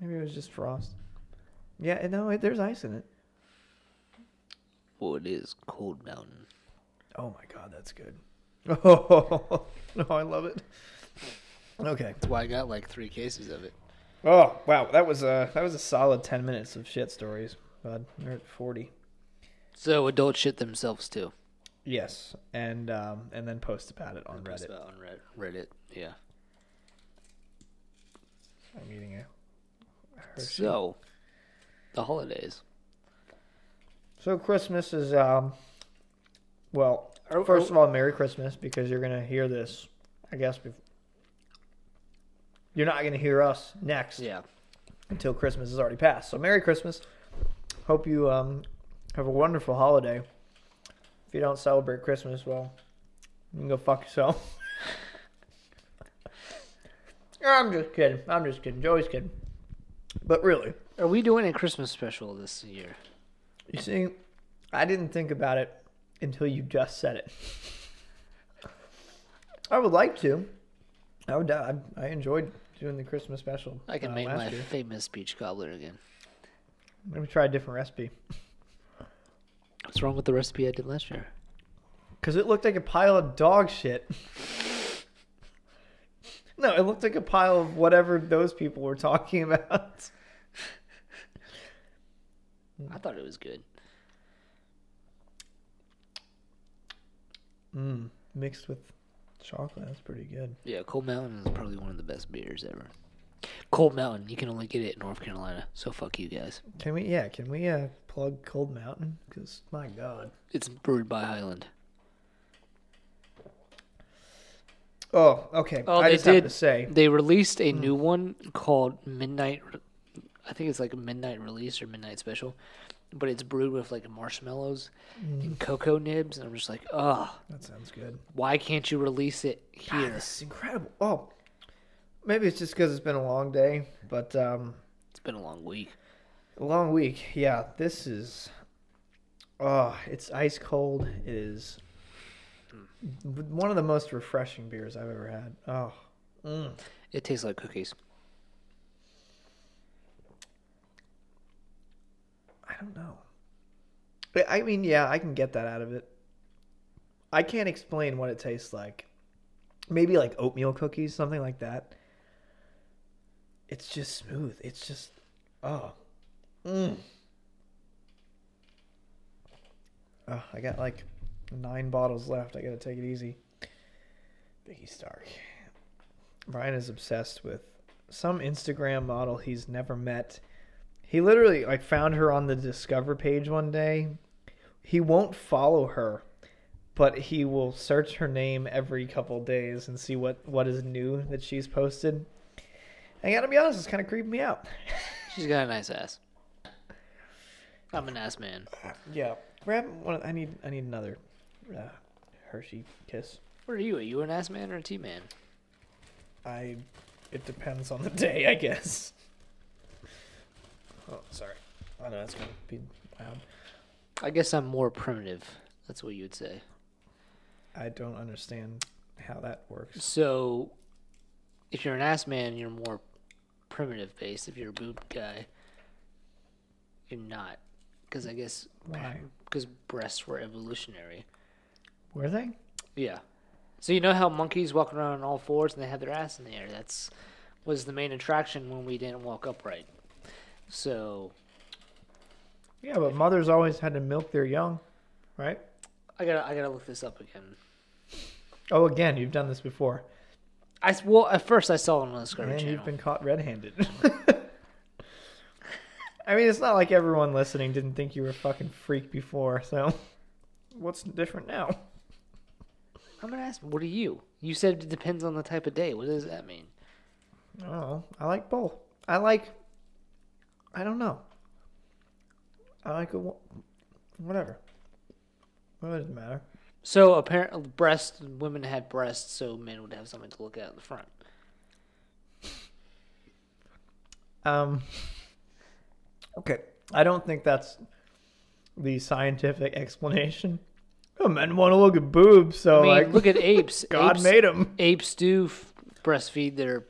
maybe it was just frost. Yeah, no, it, there's ice in it. Well, it is Cold Mountain. Oh my god, that's good. Oh no, I love it. Okay. That's why I got like three cases of it. Oh wow, that was a that was a solid ten minutes of shit stories, bud. We're at forty. So adults shit themselves too. Yes, and um, and then post about it on Post Reddit. about On Red- Reddit, yeah. I'm eating a Hershey. So, the holidays. So Christmas is um, well, Are- first are- of all, Merry Christmas because you're gonna hear this, I guess. Bef- you're not gonna hear us next Yeah. until Christmas is already passed. So Merry Christmas. Hope you um have a wonderful holiday. If you don't celebrate Christmas, well, you can go fuck yourself. I'm just kidding. I'm just kidding. Joey's kidding. But really, Are we doing a Christmas special this year? You see, I didn't think about it until you just said it. I would like to. I would. I, I enjoyed doing the Christmas special. I can uh, make last my year. famous peach cobbler again. Let me try a different recipe What's wrong with the recipe I did last year? because it looked like a pile of dog shit. No, it looked like a pile of whatever those people were talking about. I thought it was good. Mm, mixed with chocolate. That's pretty good. Yeah, Cold Mountain is probably one of the best beers ever. Cold Mountain, you can only get it in North Carolina, so fuck you guys. Can we? Yeah. Can we uh, plug Cold Mountain? Because my God. It's brewed by Highland. Oh, okay. Oh, I they just have did- to say. They released a new hmm. one called Midnight. I think it's like a midnight release or midnight special, but it's brewed with like marshmallows hmm. and cocoa nibs, and I'm just like, oh, That sounds good. why can't you release it God, here? this is incredible. Oh, maybe it's just because it's been a long day, but um, It's been a long week. a long week. Yeah, this is. Oh, it's ice cold. It is one of the most refreshing beers I've ever had. Oh, mm. It tastes like cookies. I don't know. I- I mean, yeah, I can get that out of it. I can't explain what it tastes like. Maybe like oatmeal cookies, something like that. It's just smooth. It's just, oh, mm. oh. I got like nine bottles left. I gotta take it easy. Vicky Stark. Brian is obsessed with some Instagram model he's never met. He literally like found her on the Discover page one day. He won't follow her, but he will search her name every couple days and see what what is new that she's posted. I gotta be honest, it's kind of creeping me out. She's got a nice ass. I'm an ass man. Yeah, grab one. I need I need another uh, Hershey kiss. What are you? Are you an ass man or a T man? I. It depends on the day, I guess. Oh, sorry. I know that's gonna be loud. I guess I'm more primitive. That's what you would say. I don't understand how that works. So, if you're an ass man, you're more primitive based. If you're a boob guy, you're not. Because I guess Why? because breasts were evolutionary. Were they? Yeah. So you know how monkeys walk around on all fours and they have their ass in the air. That's was the main attraction when we didn't walk upright. So Yeah, but mothers always had to milk their young, right? I gotta I gotta look this up again. Oh, again, you've done this before, I well at first I saw it on the Discovery and Channel. you've been caught red-handed. I mean, it's not like everyone listening didn't think you were a fucking freak before. So, what's different now? I'm gonna ask. What are you? You said it depends on the type of day. What does that mean? Oh. I like both. I like. I don't know. I like a, wh- whatever. It matter? So apparently, breast women had breasts, so men would have something to look at in the front. Um. Okay, I don't think that's the scientific explanation. Men want to look at boobs, so I mean, like look at apes. God apes, made them. apes do f- breastfeed their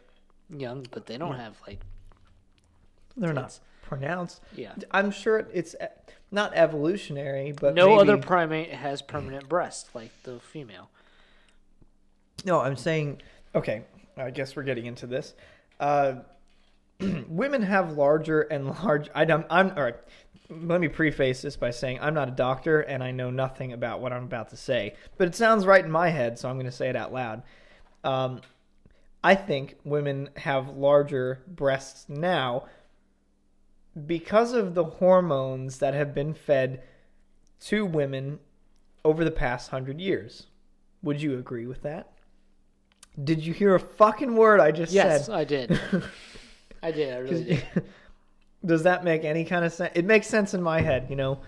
young, but they don't have like They're not pronounced. Yeah. I'm sure it's not evolutionary, but no maybe- other primate has permanent breasts like the female. No, I'm saying. Okay, I guess we're getting into this. Uh, women have larger and large. I don't, I'm all right. Let me preface this by saying I'm not a doctor and I know nothing about what I'm about to say, but it sounds right in my head, so I'm going to say it out loud. Um, I think women have larger breasts now because of the hormones that have been fed to women over the past hundred years. Would you agree with that? Did you hear a fucking word I just Yes, said? Yes, I did. I did. I really did. Does that make any kind of sense? It makes sense in my head, you know.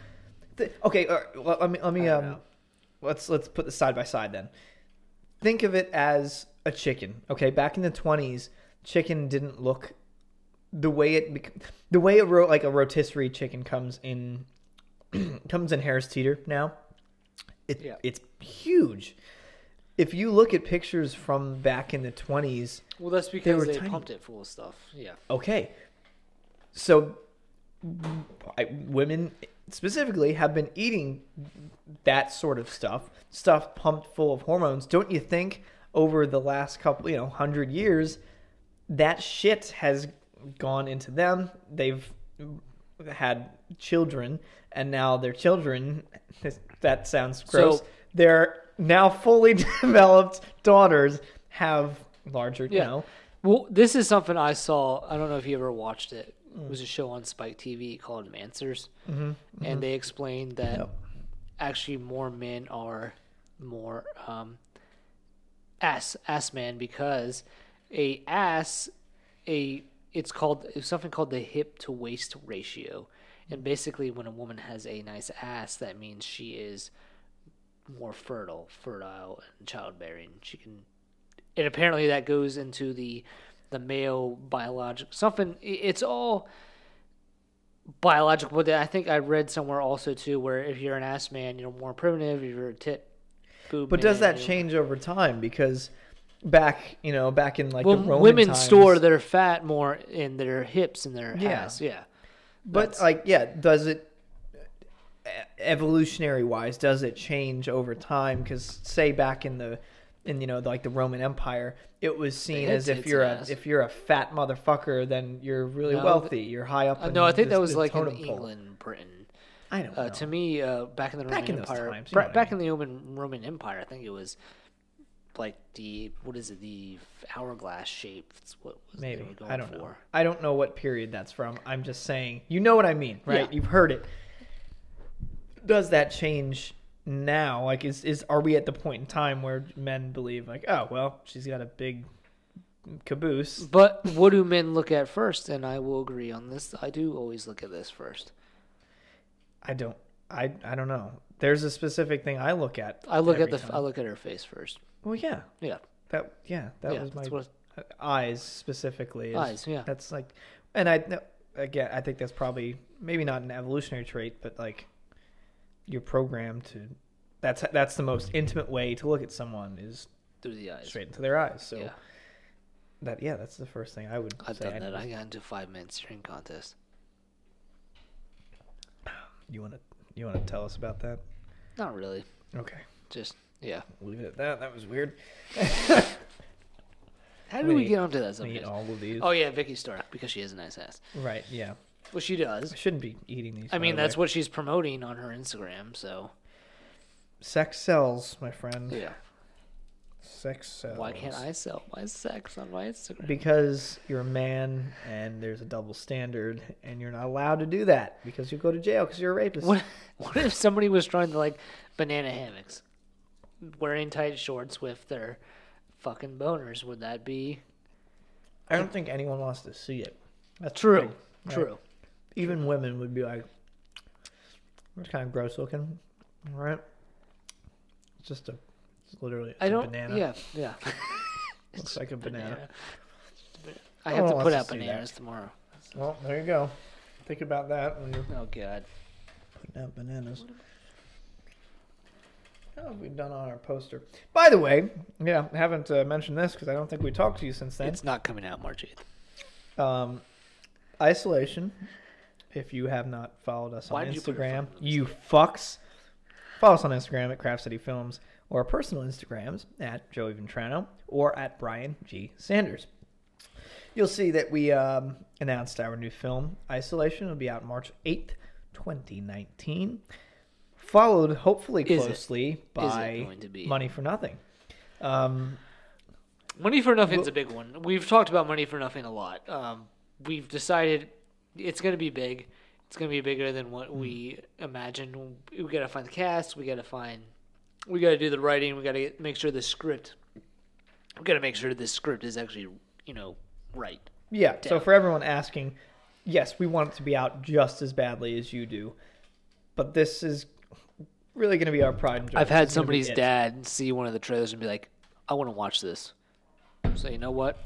Th- okay, right, well, let me let me um, know. let's let's put this side by side then. Think of it as a chicken. Okay, back in the twenties, chicken didn't look the way it the way a ro- like a rotisserie chicken comes in comes in Harris Teeter now. It, Yeah. It's huge. If you look at pictures from back in the twenties, Well, that's because they, tiny. pumped it full of stuff. Yeah. Okay. So, I, women specifically have been eating that sort of stuff, stuff pumped full of hormones. Don't you think over the last couple, you know, hundred years, that shit has gone into them? They've had children, and now their children. That sounds gross. So- their now fully developed daughters have larger, you Yeah. know. Well, this is something I saw. I don't know if you ever watched it. Mm. It was a show on Spike TV called Manswers, and they explained that Mm-hmm. Yep. actually more men are more um, ass ass man because a ass a it's called it's something called the hip to waist ratio, and basically when a woman has a nice ass, that means she is more fertile, fertile and childbearing. She can and apparently that goes into the the male biological something it's all biological but i think i read somewhere also too where if you're an ass man you're more primitive if you're a tit boob But does that change over time? Because back, you know, back in like well the Roman women times, store their fat more in their hips and their Yeah. ass yeah But That's- like, yeah, does it evolutionary wise? Does it change over time? Because say back in the in you know like the Roman Empire, it was seen as if you're a ass. if you're a fat motherfucker, then you're really No, wealthy. You're high up. Uh, no i think this- that was like in pole. england britain I don't know. uh, to me uh, back in the roman Back in empire times, you bra- know what I back mean. in the roman roman empire i think it was like the what is it the hourglass shape It's what Maybe I don't know. I don't know what period that's from. I'm just saying. You know what I mean, right? Yeah. You've heard it. Does that change now? Like, is is are we at the point in time where men believe like, oh well, she's got a big caboose? But what do men look at first? And I will agree on this. I do always look at this first. I don't. I I don't know. There's a specific thing I look at. I look at the. time. I look at her face first. Well, yeah. Yeah, That yeah. That yeah. was my what eyes specifically. is- eyes. Yeah, That's like, and I again, I think that's probably maybe not an evolutionary trait, but like you're programmed to. That's that's the most intimate way to look at someone is through the eyes. straight into their eyes. So yeah, that yeah, that's the first thing I would I've say. done that. I- got into five minute steering contest. you want to you want to tell us about that? Not really. Okay, Just yeah. leave it at that. That was weird. How did We we get onto that subject? all of these. Oh yeah, Vicky Stark because she has a nice ass. Right. Yeah. Well, she does. I shouldn't be eating these. I mean, that's what she's promoting on her Instagram. So sex sells, my friend. yeah. Sex sells. Why can't I sell my sex on my Instagram? Because you're a man and there's a double standard, and you're not allowed to do that because you go to jail because you're a rapist. What what if somebody was trying to like banana hammocks, wearing tight shorts with their fucking boners? Would that be I don't think anyone wants to see it. That's true? thing, right? True. Even women would be like, "It's kind of gross looking." Right. It's just a. It's literally. I a don't. banana. Yeah, yeah. Looks like a banana. I have to put out to bananas tomorrow. Well, there you go. Think about that when you're Oh god. putting out bananas. How have we done on our poster? By the way, yeah, I haven't uh, mentioned this because I don't think we talked to you since then. It's not coming out March eighth. Um, isolation. If you have not followed us Why on did you Instagram, you fucks. Follow us on Instagram at Craft City Films or personal Instagrams at Joey Ventrano or at Brian G. Sanders. You'll see that we um, announced our new film, Isolation. It'll be out March 8th, 2019. Followed, hopefully, Is it? closely by to be? Money for Nothing. Um, Money for Nothing's a big one. We've talked about Money for Nothing a lot. Um, we've decided it's going to be big. It's going to be bigger than what we imagined. We got to find the cast. We got to find. We got to do the writing. We got to make sure the script. We got to make sure this script is actually, you know, right. Yeah. So for everyone asking, yes, we want it to be out just as badly as you do, but this is really going to be our pride and joy. I've had is gonna be somebody's dad see one of the trailers and be like, "I want to watch this." So you know what?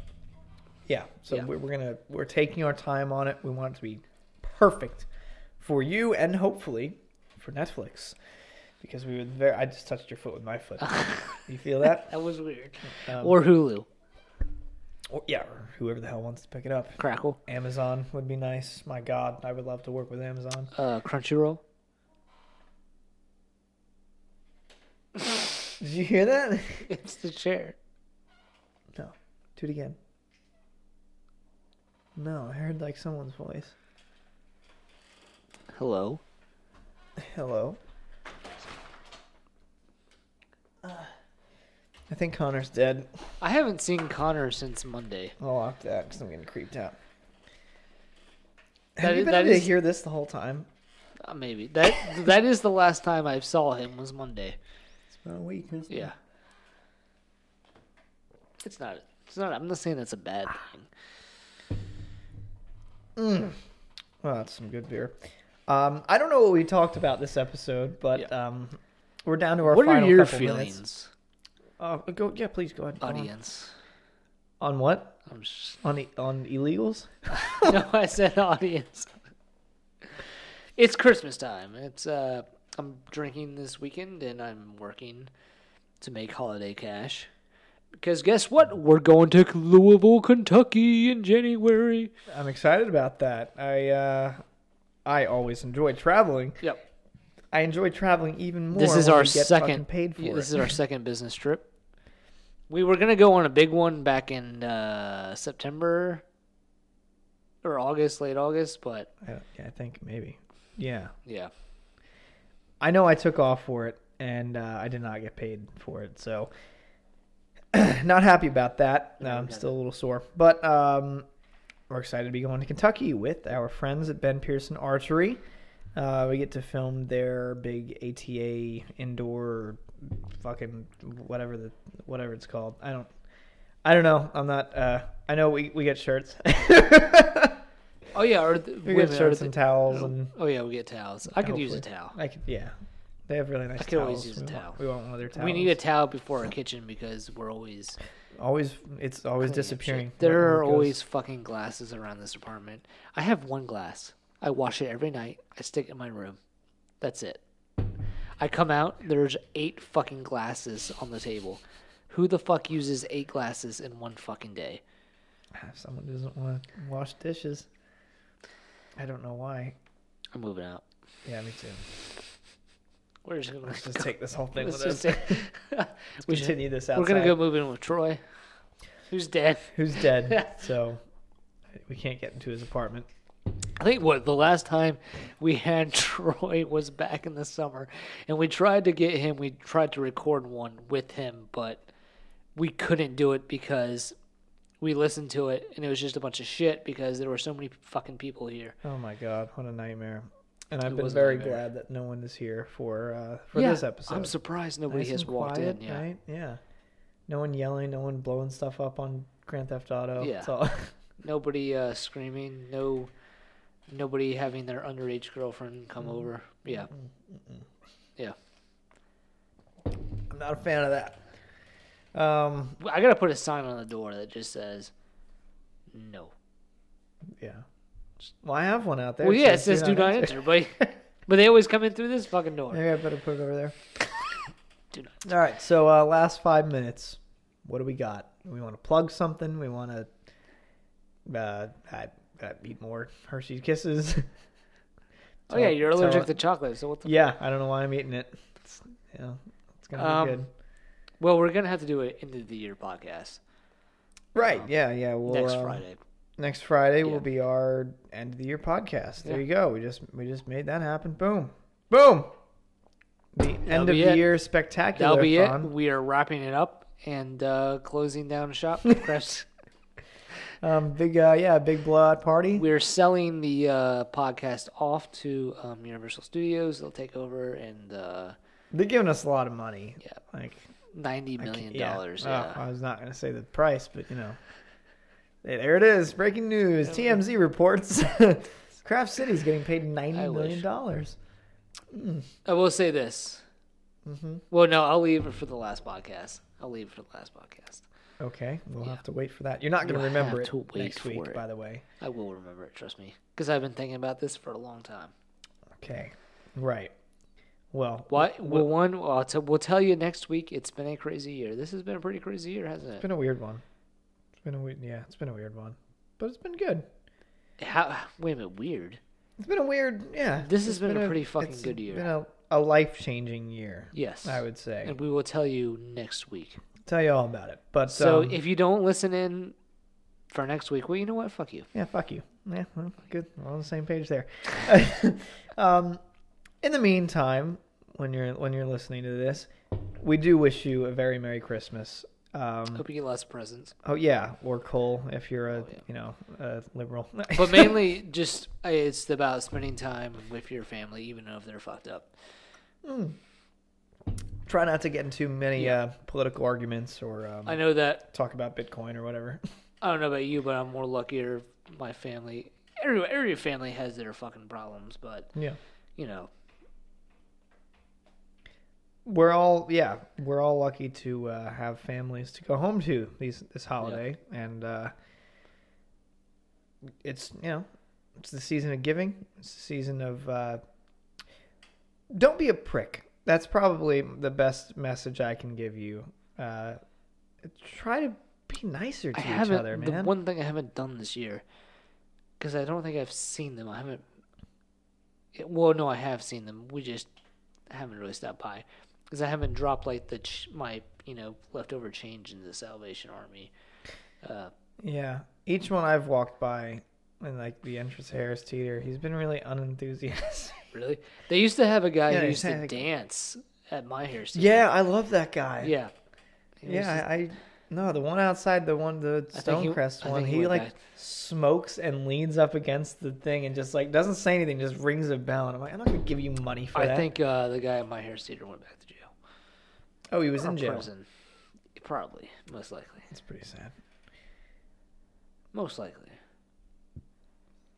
Yeah. So Yeah. We're, we're gonna we're taking our time on it. We want it to be perfect for you and hopefully for Netflix. Because we would very, I just touched your foot with my foot. you feel that? That was weird. Um, or Hulu, or, yeah, or whoever the hell wants to pick it up. Crackle, Amazon would be nice. My God, I would love to work with Amazon. uh, Crunchyroll. Did you hear that? It's the chair. No. Do it again. No, I heard like someone's voice. Hello. Hello. Uh, I think Connor's dead. I haven't seen Connor since Monday. I'll lock that because I'm getting creeped out. That Have you is- been that able to is- hear this the whole time? Uh, maybe that that is the last time I saw him was Monday. It's been a week. Isn't Yeah. It's not. It's not. I'm not saying that's a bad thing. Mm. Well, that's some good beer. Um, I don't know what we talked about this episode, but Yeah. um, we're down to our what are final your couple feelings, minutes. Uh, go. Yeah, please go ahead. Go on. audience? On what? I'm just, On e- on illegals? no, I said audience. It's Christmas time. It's uh, I'm drinking this weekend and I'm working to make holiday cash. Because guess what? We're going to Louisville, Kentucky in January. I'm excited about that. I uh, I always enjoy traveling. Yep. I enjoy traveling even more. This is our second. paid for yeah, this is our second business trip. We were gonna go on a big one back in uh, September or August, late August, but I, yeah, I think maybe. Yeah, yeah, I know I took off for it, and uh, I did not get paid for it, so not happy about that. No, I'm still a little sore, but um, we're excited to be going to Kentucky with our friends at Ben Pearson Archery. Uh, we get to film their big ATA indoor, fucking whatever the whatever it's called. I don't, I don't know. I'm not. Uh, I know we we get shirts. Oh yeah, or the, we get shirts and towels and Oh yeah, we get towels. I could use a towel. I could, yeah. They have really nice I could always towels. use a we towel. Want, we want one of their towels. We need a towel before our kitchen because we're always always. It's always disappearing. There are always fucking glasses around this apartment. I have one glass. I wash it every night. I stick it in my room. That's it. I come out. There's eight fucking glasses on the table. Who the fuck uses eight glasses in one fucking day? If someone doesn't want to wash dishes, I don't know why. I'm moving out. Yeah, me too. We're just gonna Let's just take this whole thing let's with us. take- Let's we should- continue this outside. We're gonna go move in with Troy, who's dead. Who's dead? so we can't get into his apartment. I think what the last time we had Troy was back in the summer, and we tried to get him. We tried to record one with him, but we couldn't do it because we listened to it and it was just a bunch of shit because there were so many fucking people here. Oh my god, what a nightmare! And I've It been very glad that no one is here for uh, for Yeah, this episode. I'm surprised nobody Nice has walked quiet, in. Yeah. right? Yeah. No one yelling, no one blowing stuff up on Grand Theft Auto. Yeah. It's all- Nobody uh, screaming. No. Nobody having their underage girlfriend come over. Yeah. Yeah. I'm not a fan of that. Um, I gotta put a sign on the door that just says, "No." yeah. Well, I have one out there. Well, yeah, it says "Do not enter." enter," but but they always come in through this fucking door. Maybe I better put it over there. Do not. All right, so uh, last five minutes. What do we got? We want to plug something. We want to uh, I, I eat more Hershey Kisses. Oh yeah, you're allergic to chocolate, so what the? Yeah, I don't know why I'm eating it. It's, you know, it's gonna be Um, good. Well, we're gonna have to do an end of the year podcast Right? Yeah, yeah. We'll, next uh, Friday. Next Friday Yeah. will be our end of the year podcast. There Yeah. you go. We just we just made that happen. Boom, boom. The end of the it. year spectacular. That'll be fun. it. We are wrapping it up and uh, closing down shop. Crafts- Um, big uh, yeah, big blowout party. We're selling the uh, podcast off to um, Universal Studios. They'll take over and uh, They're giving us a lot of money. yeah, Like ninety million can't- yeah. dollars. Oh, Yeah. I was not going to say the price, but you know, Hey, there it is. Breaking news. TMZ reports Craft City's getting paid ninety I million wish. dollars. I will say this. Mm-hmm. Well, no, I'll leave it for the last podcast. I'll leave it for the last podcast. Okay, we'll Yeah. have to wait for that. You're not going to remember it to next week, it. by the way. I will remember it. Trust me, because I've been thinking about this for a long time. Okay, right. Well, What? w- Well, one, well, I'll t- we'll tell you next week. It's been a crazy year. This has been a pretty crazy year, hasn't it? It's been a weird one. Been a weird, yeah. It's been a weird one, but it's been good. How? Wait a minute. Weird. It's been a weird, yeah. This has it's been a pretty fucking good year. Been a, a life changing year, Yes. I would say. And we will tell you next week. Tell you all about it. But So um, if you don't listen in for next week, well, you know what? Fuck you. yeah, fuck you. Yeah, well, good. We're on the same page there. um, in the meantime, when you're when you're listening to this, we do wish you a very merry Christmas. Um, Hope you get lots of presents. oh yeah, or coal if you're a Oh, yeah. you know a liberal. But mainly, just uh, it's about spending time with your family, even if they're fucked up. try not to get into many Yeah. uh, political arguments or um, I know that talk about Bitcoin or whatever. I don't know about you, but I'm more luckier. My family, every every family has their fucking problems, but yeah, you know, we're all yeah we're all lucky to uh, have families to go home to these this holiday and uh, it's you know it's the season of giving it's the season of uh, don't be a prick that's probably the best message i can give you uh, try to be nicer to I each other the one thing I haven't done this year, because I don't think I've seen them. I haven't. well, no, I have seen them. We just haven't really stopped by, because I haven't dropped like the ch- my you know leftover change in the Salvation Army. Uh, yeah each one i've walked by and like the entrance harris teeter he's been really unenthusiastic really, they used to have a guy Yeah, who used to like- dance at my hair. yeah i love that guy yeah, He Yeah, just- I, no the one outside the one the I think he- Stonecrest one. he He like back. smokes and leans up against the thing and just like doesn't say anything, just rings a bell. And I'm like, I'm not gonna give you money for I that. I think uh, the guy at my Harris Teeter went back to. Oh, he was Or in jail. Prison. Probably, most likely, It's pretty sad most likely.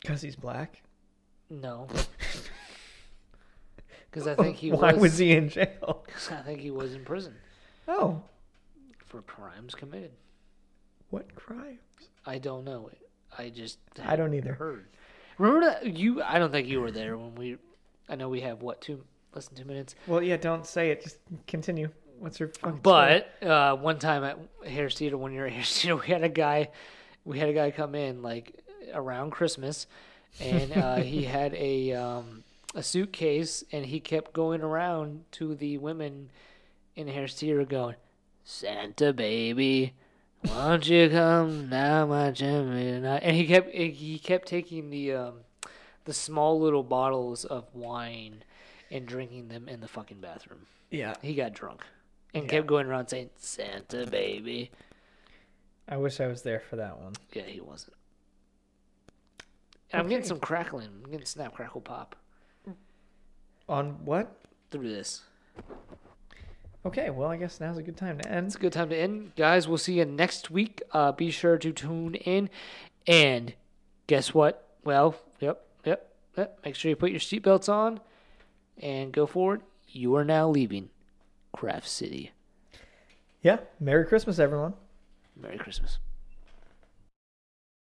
because he's black. No, because I think he Why was. was he in jail? Because I think he was in prison Oh, for crimes committed. what crimes? I don't know. I just I don't either. heard. Remember that you? I don't think you were there when we. I know we have what two less than two minutes. Well, yeah, don't say it. Just continue. What's your fucking? But uh, one time at Harris Teeter, when you were at Harris Teeter, we had a guy, we had a guy come in like around Christmas, and uh, he had a um, a suitcase, and he kept going around to the women in Harris Teeter, going, "Santa baby, won't you come now, my Jimmy?" And he kept he kept taking the um, the small little bottles of wine and drinking them in the fucking bathroom. yeah, He got drunk. And Yeah. kept going around saying Santa baby. I wish I was there for that one. Yeah, he wasn't. And I'm getting some crackling. I'm getting snap crackle pop On what? through this. Okay, well, I guess now's a good time to end. It's a good time to end, guys. We'll see you next week. Uh, be sure to tune in. And guess what? Well, yep, yep, yep. Make sure you put your seatbelts on and go forward. You are now leaving Craft City. Yeah, Merry Christmas, everyone. Merry Christmas.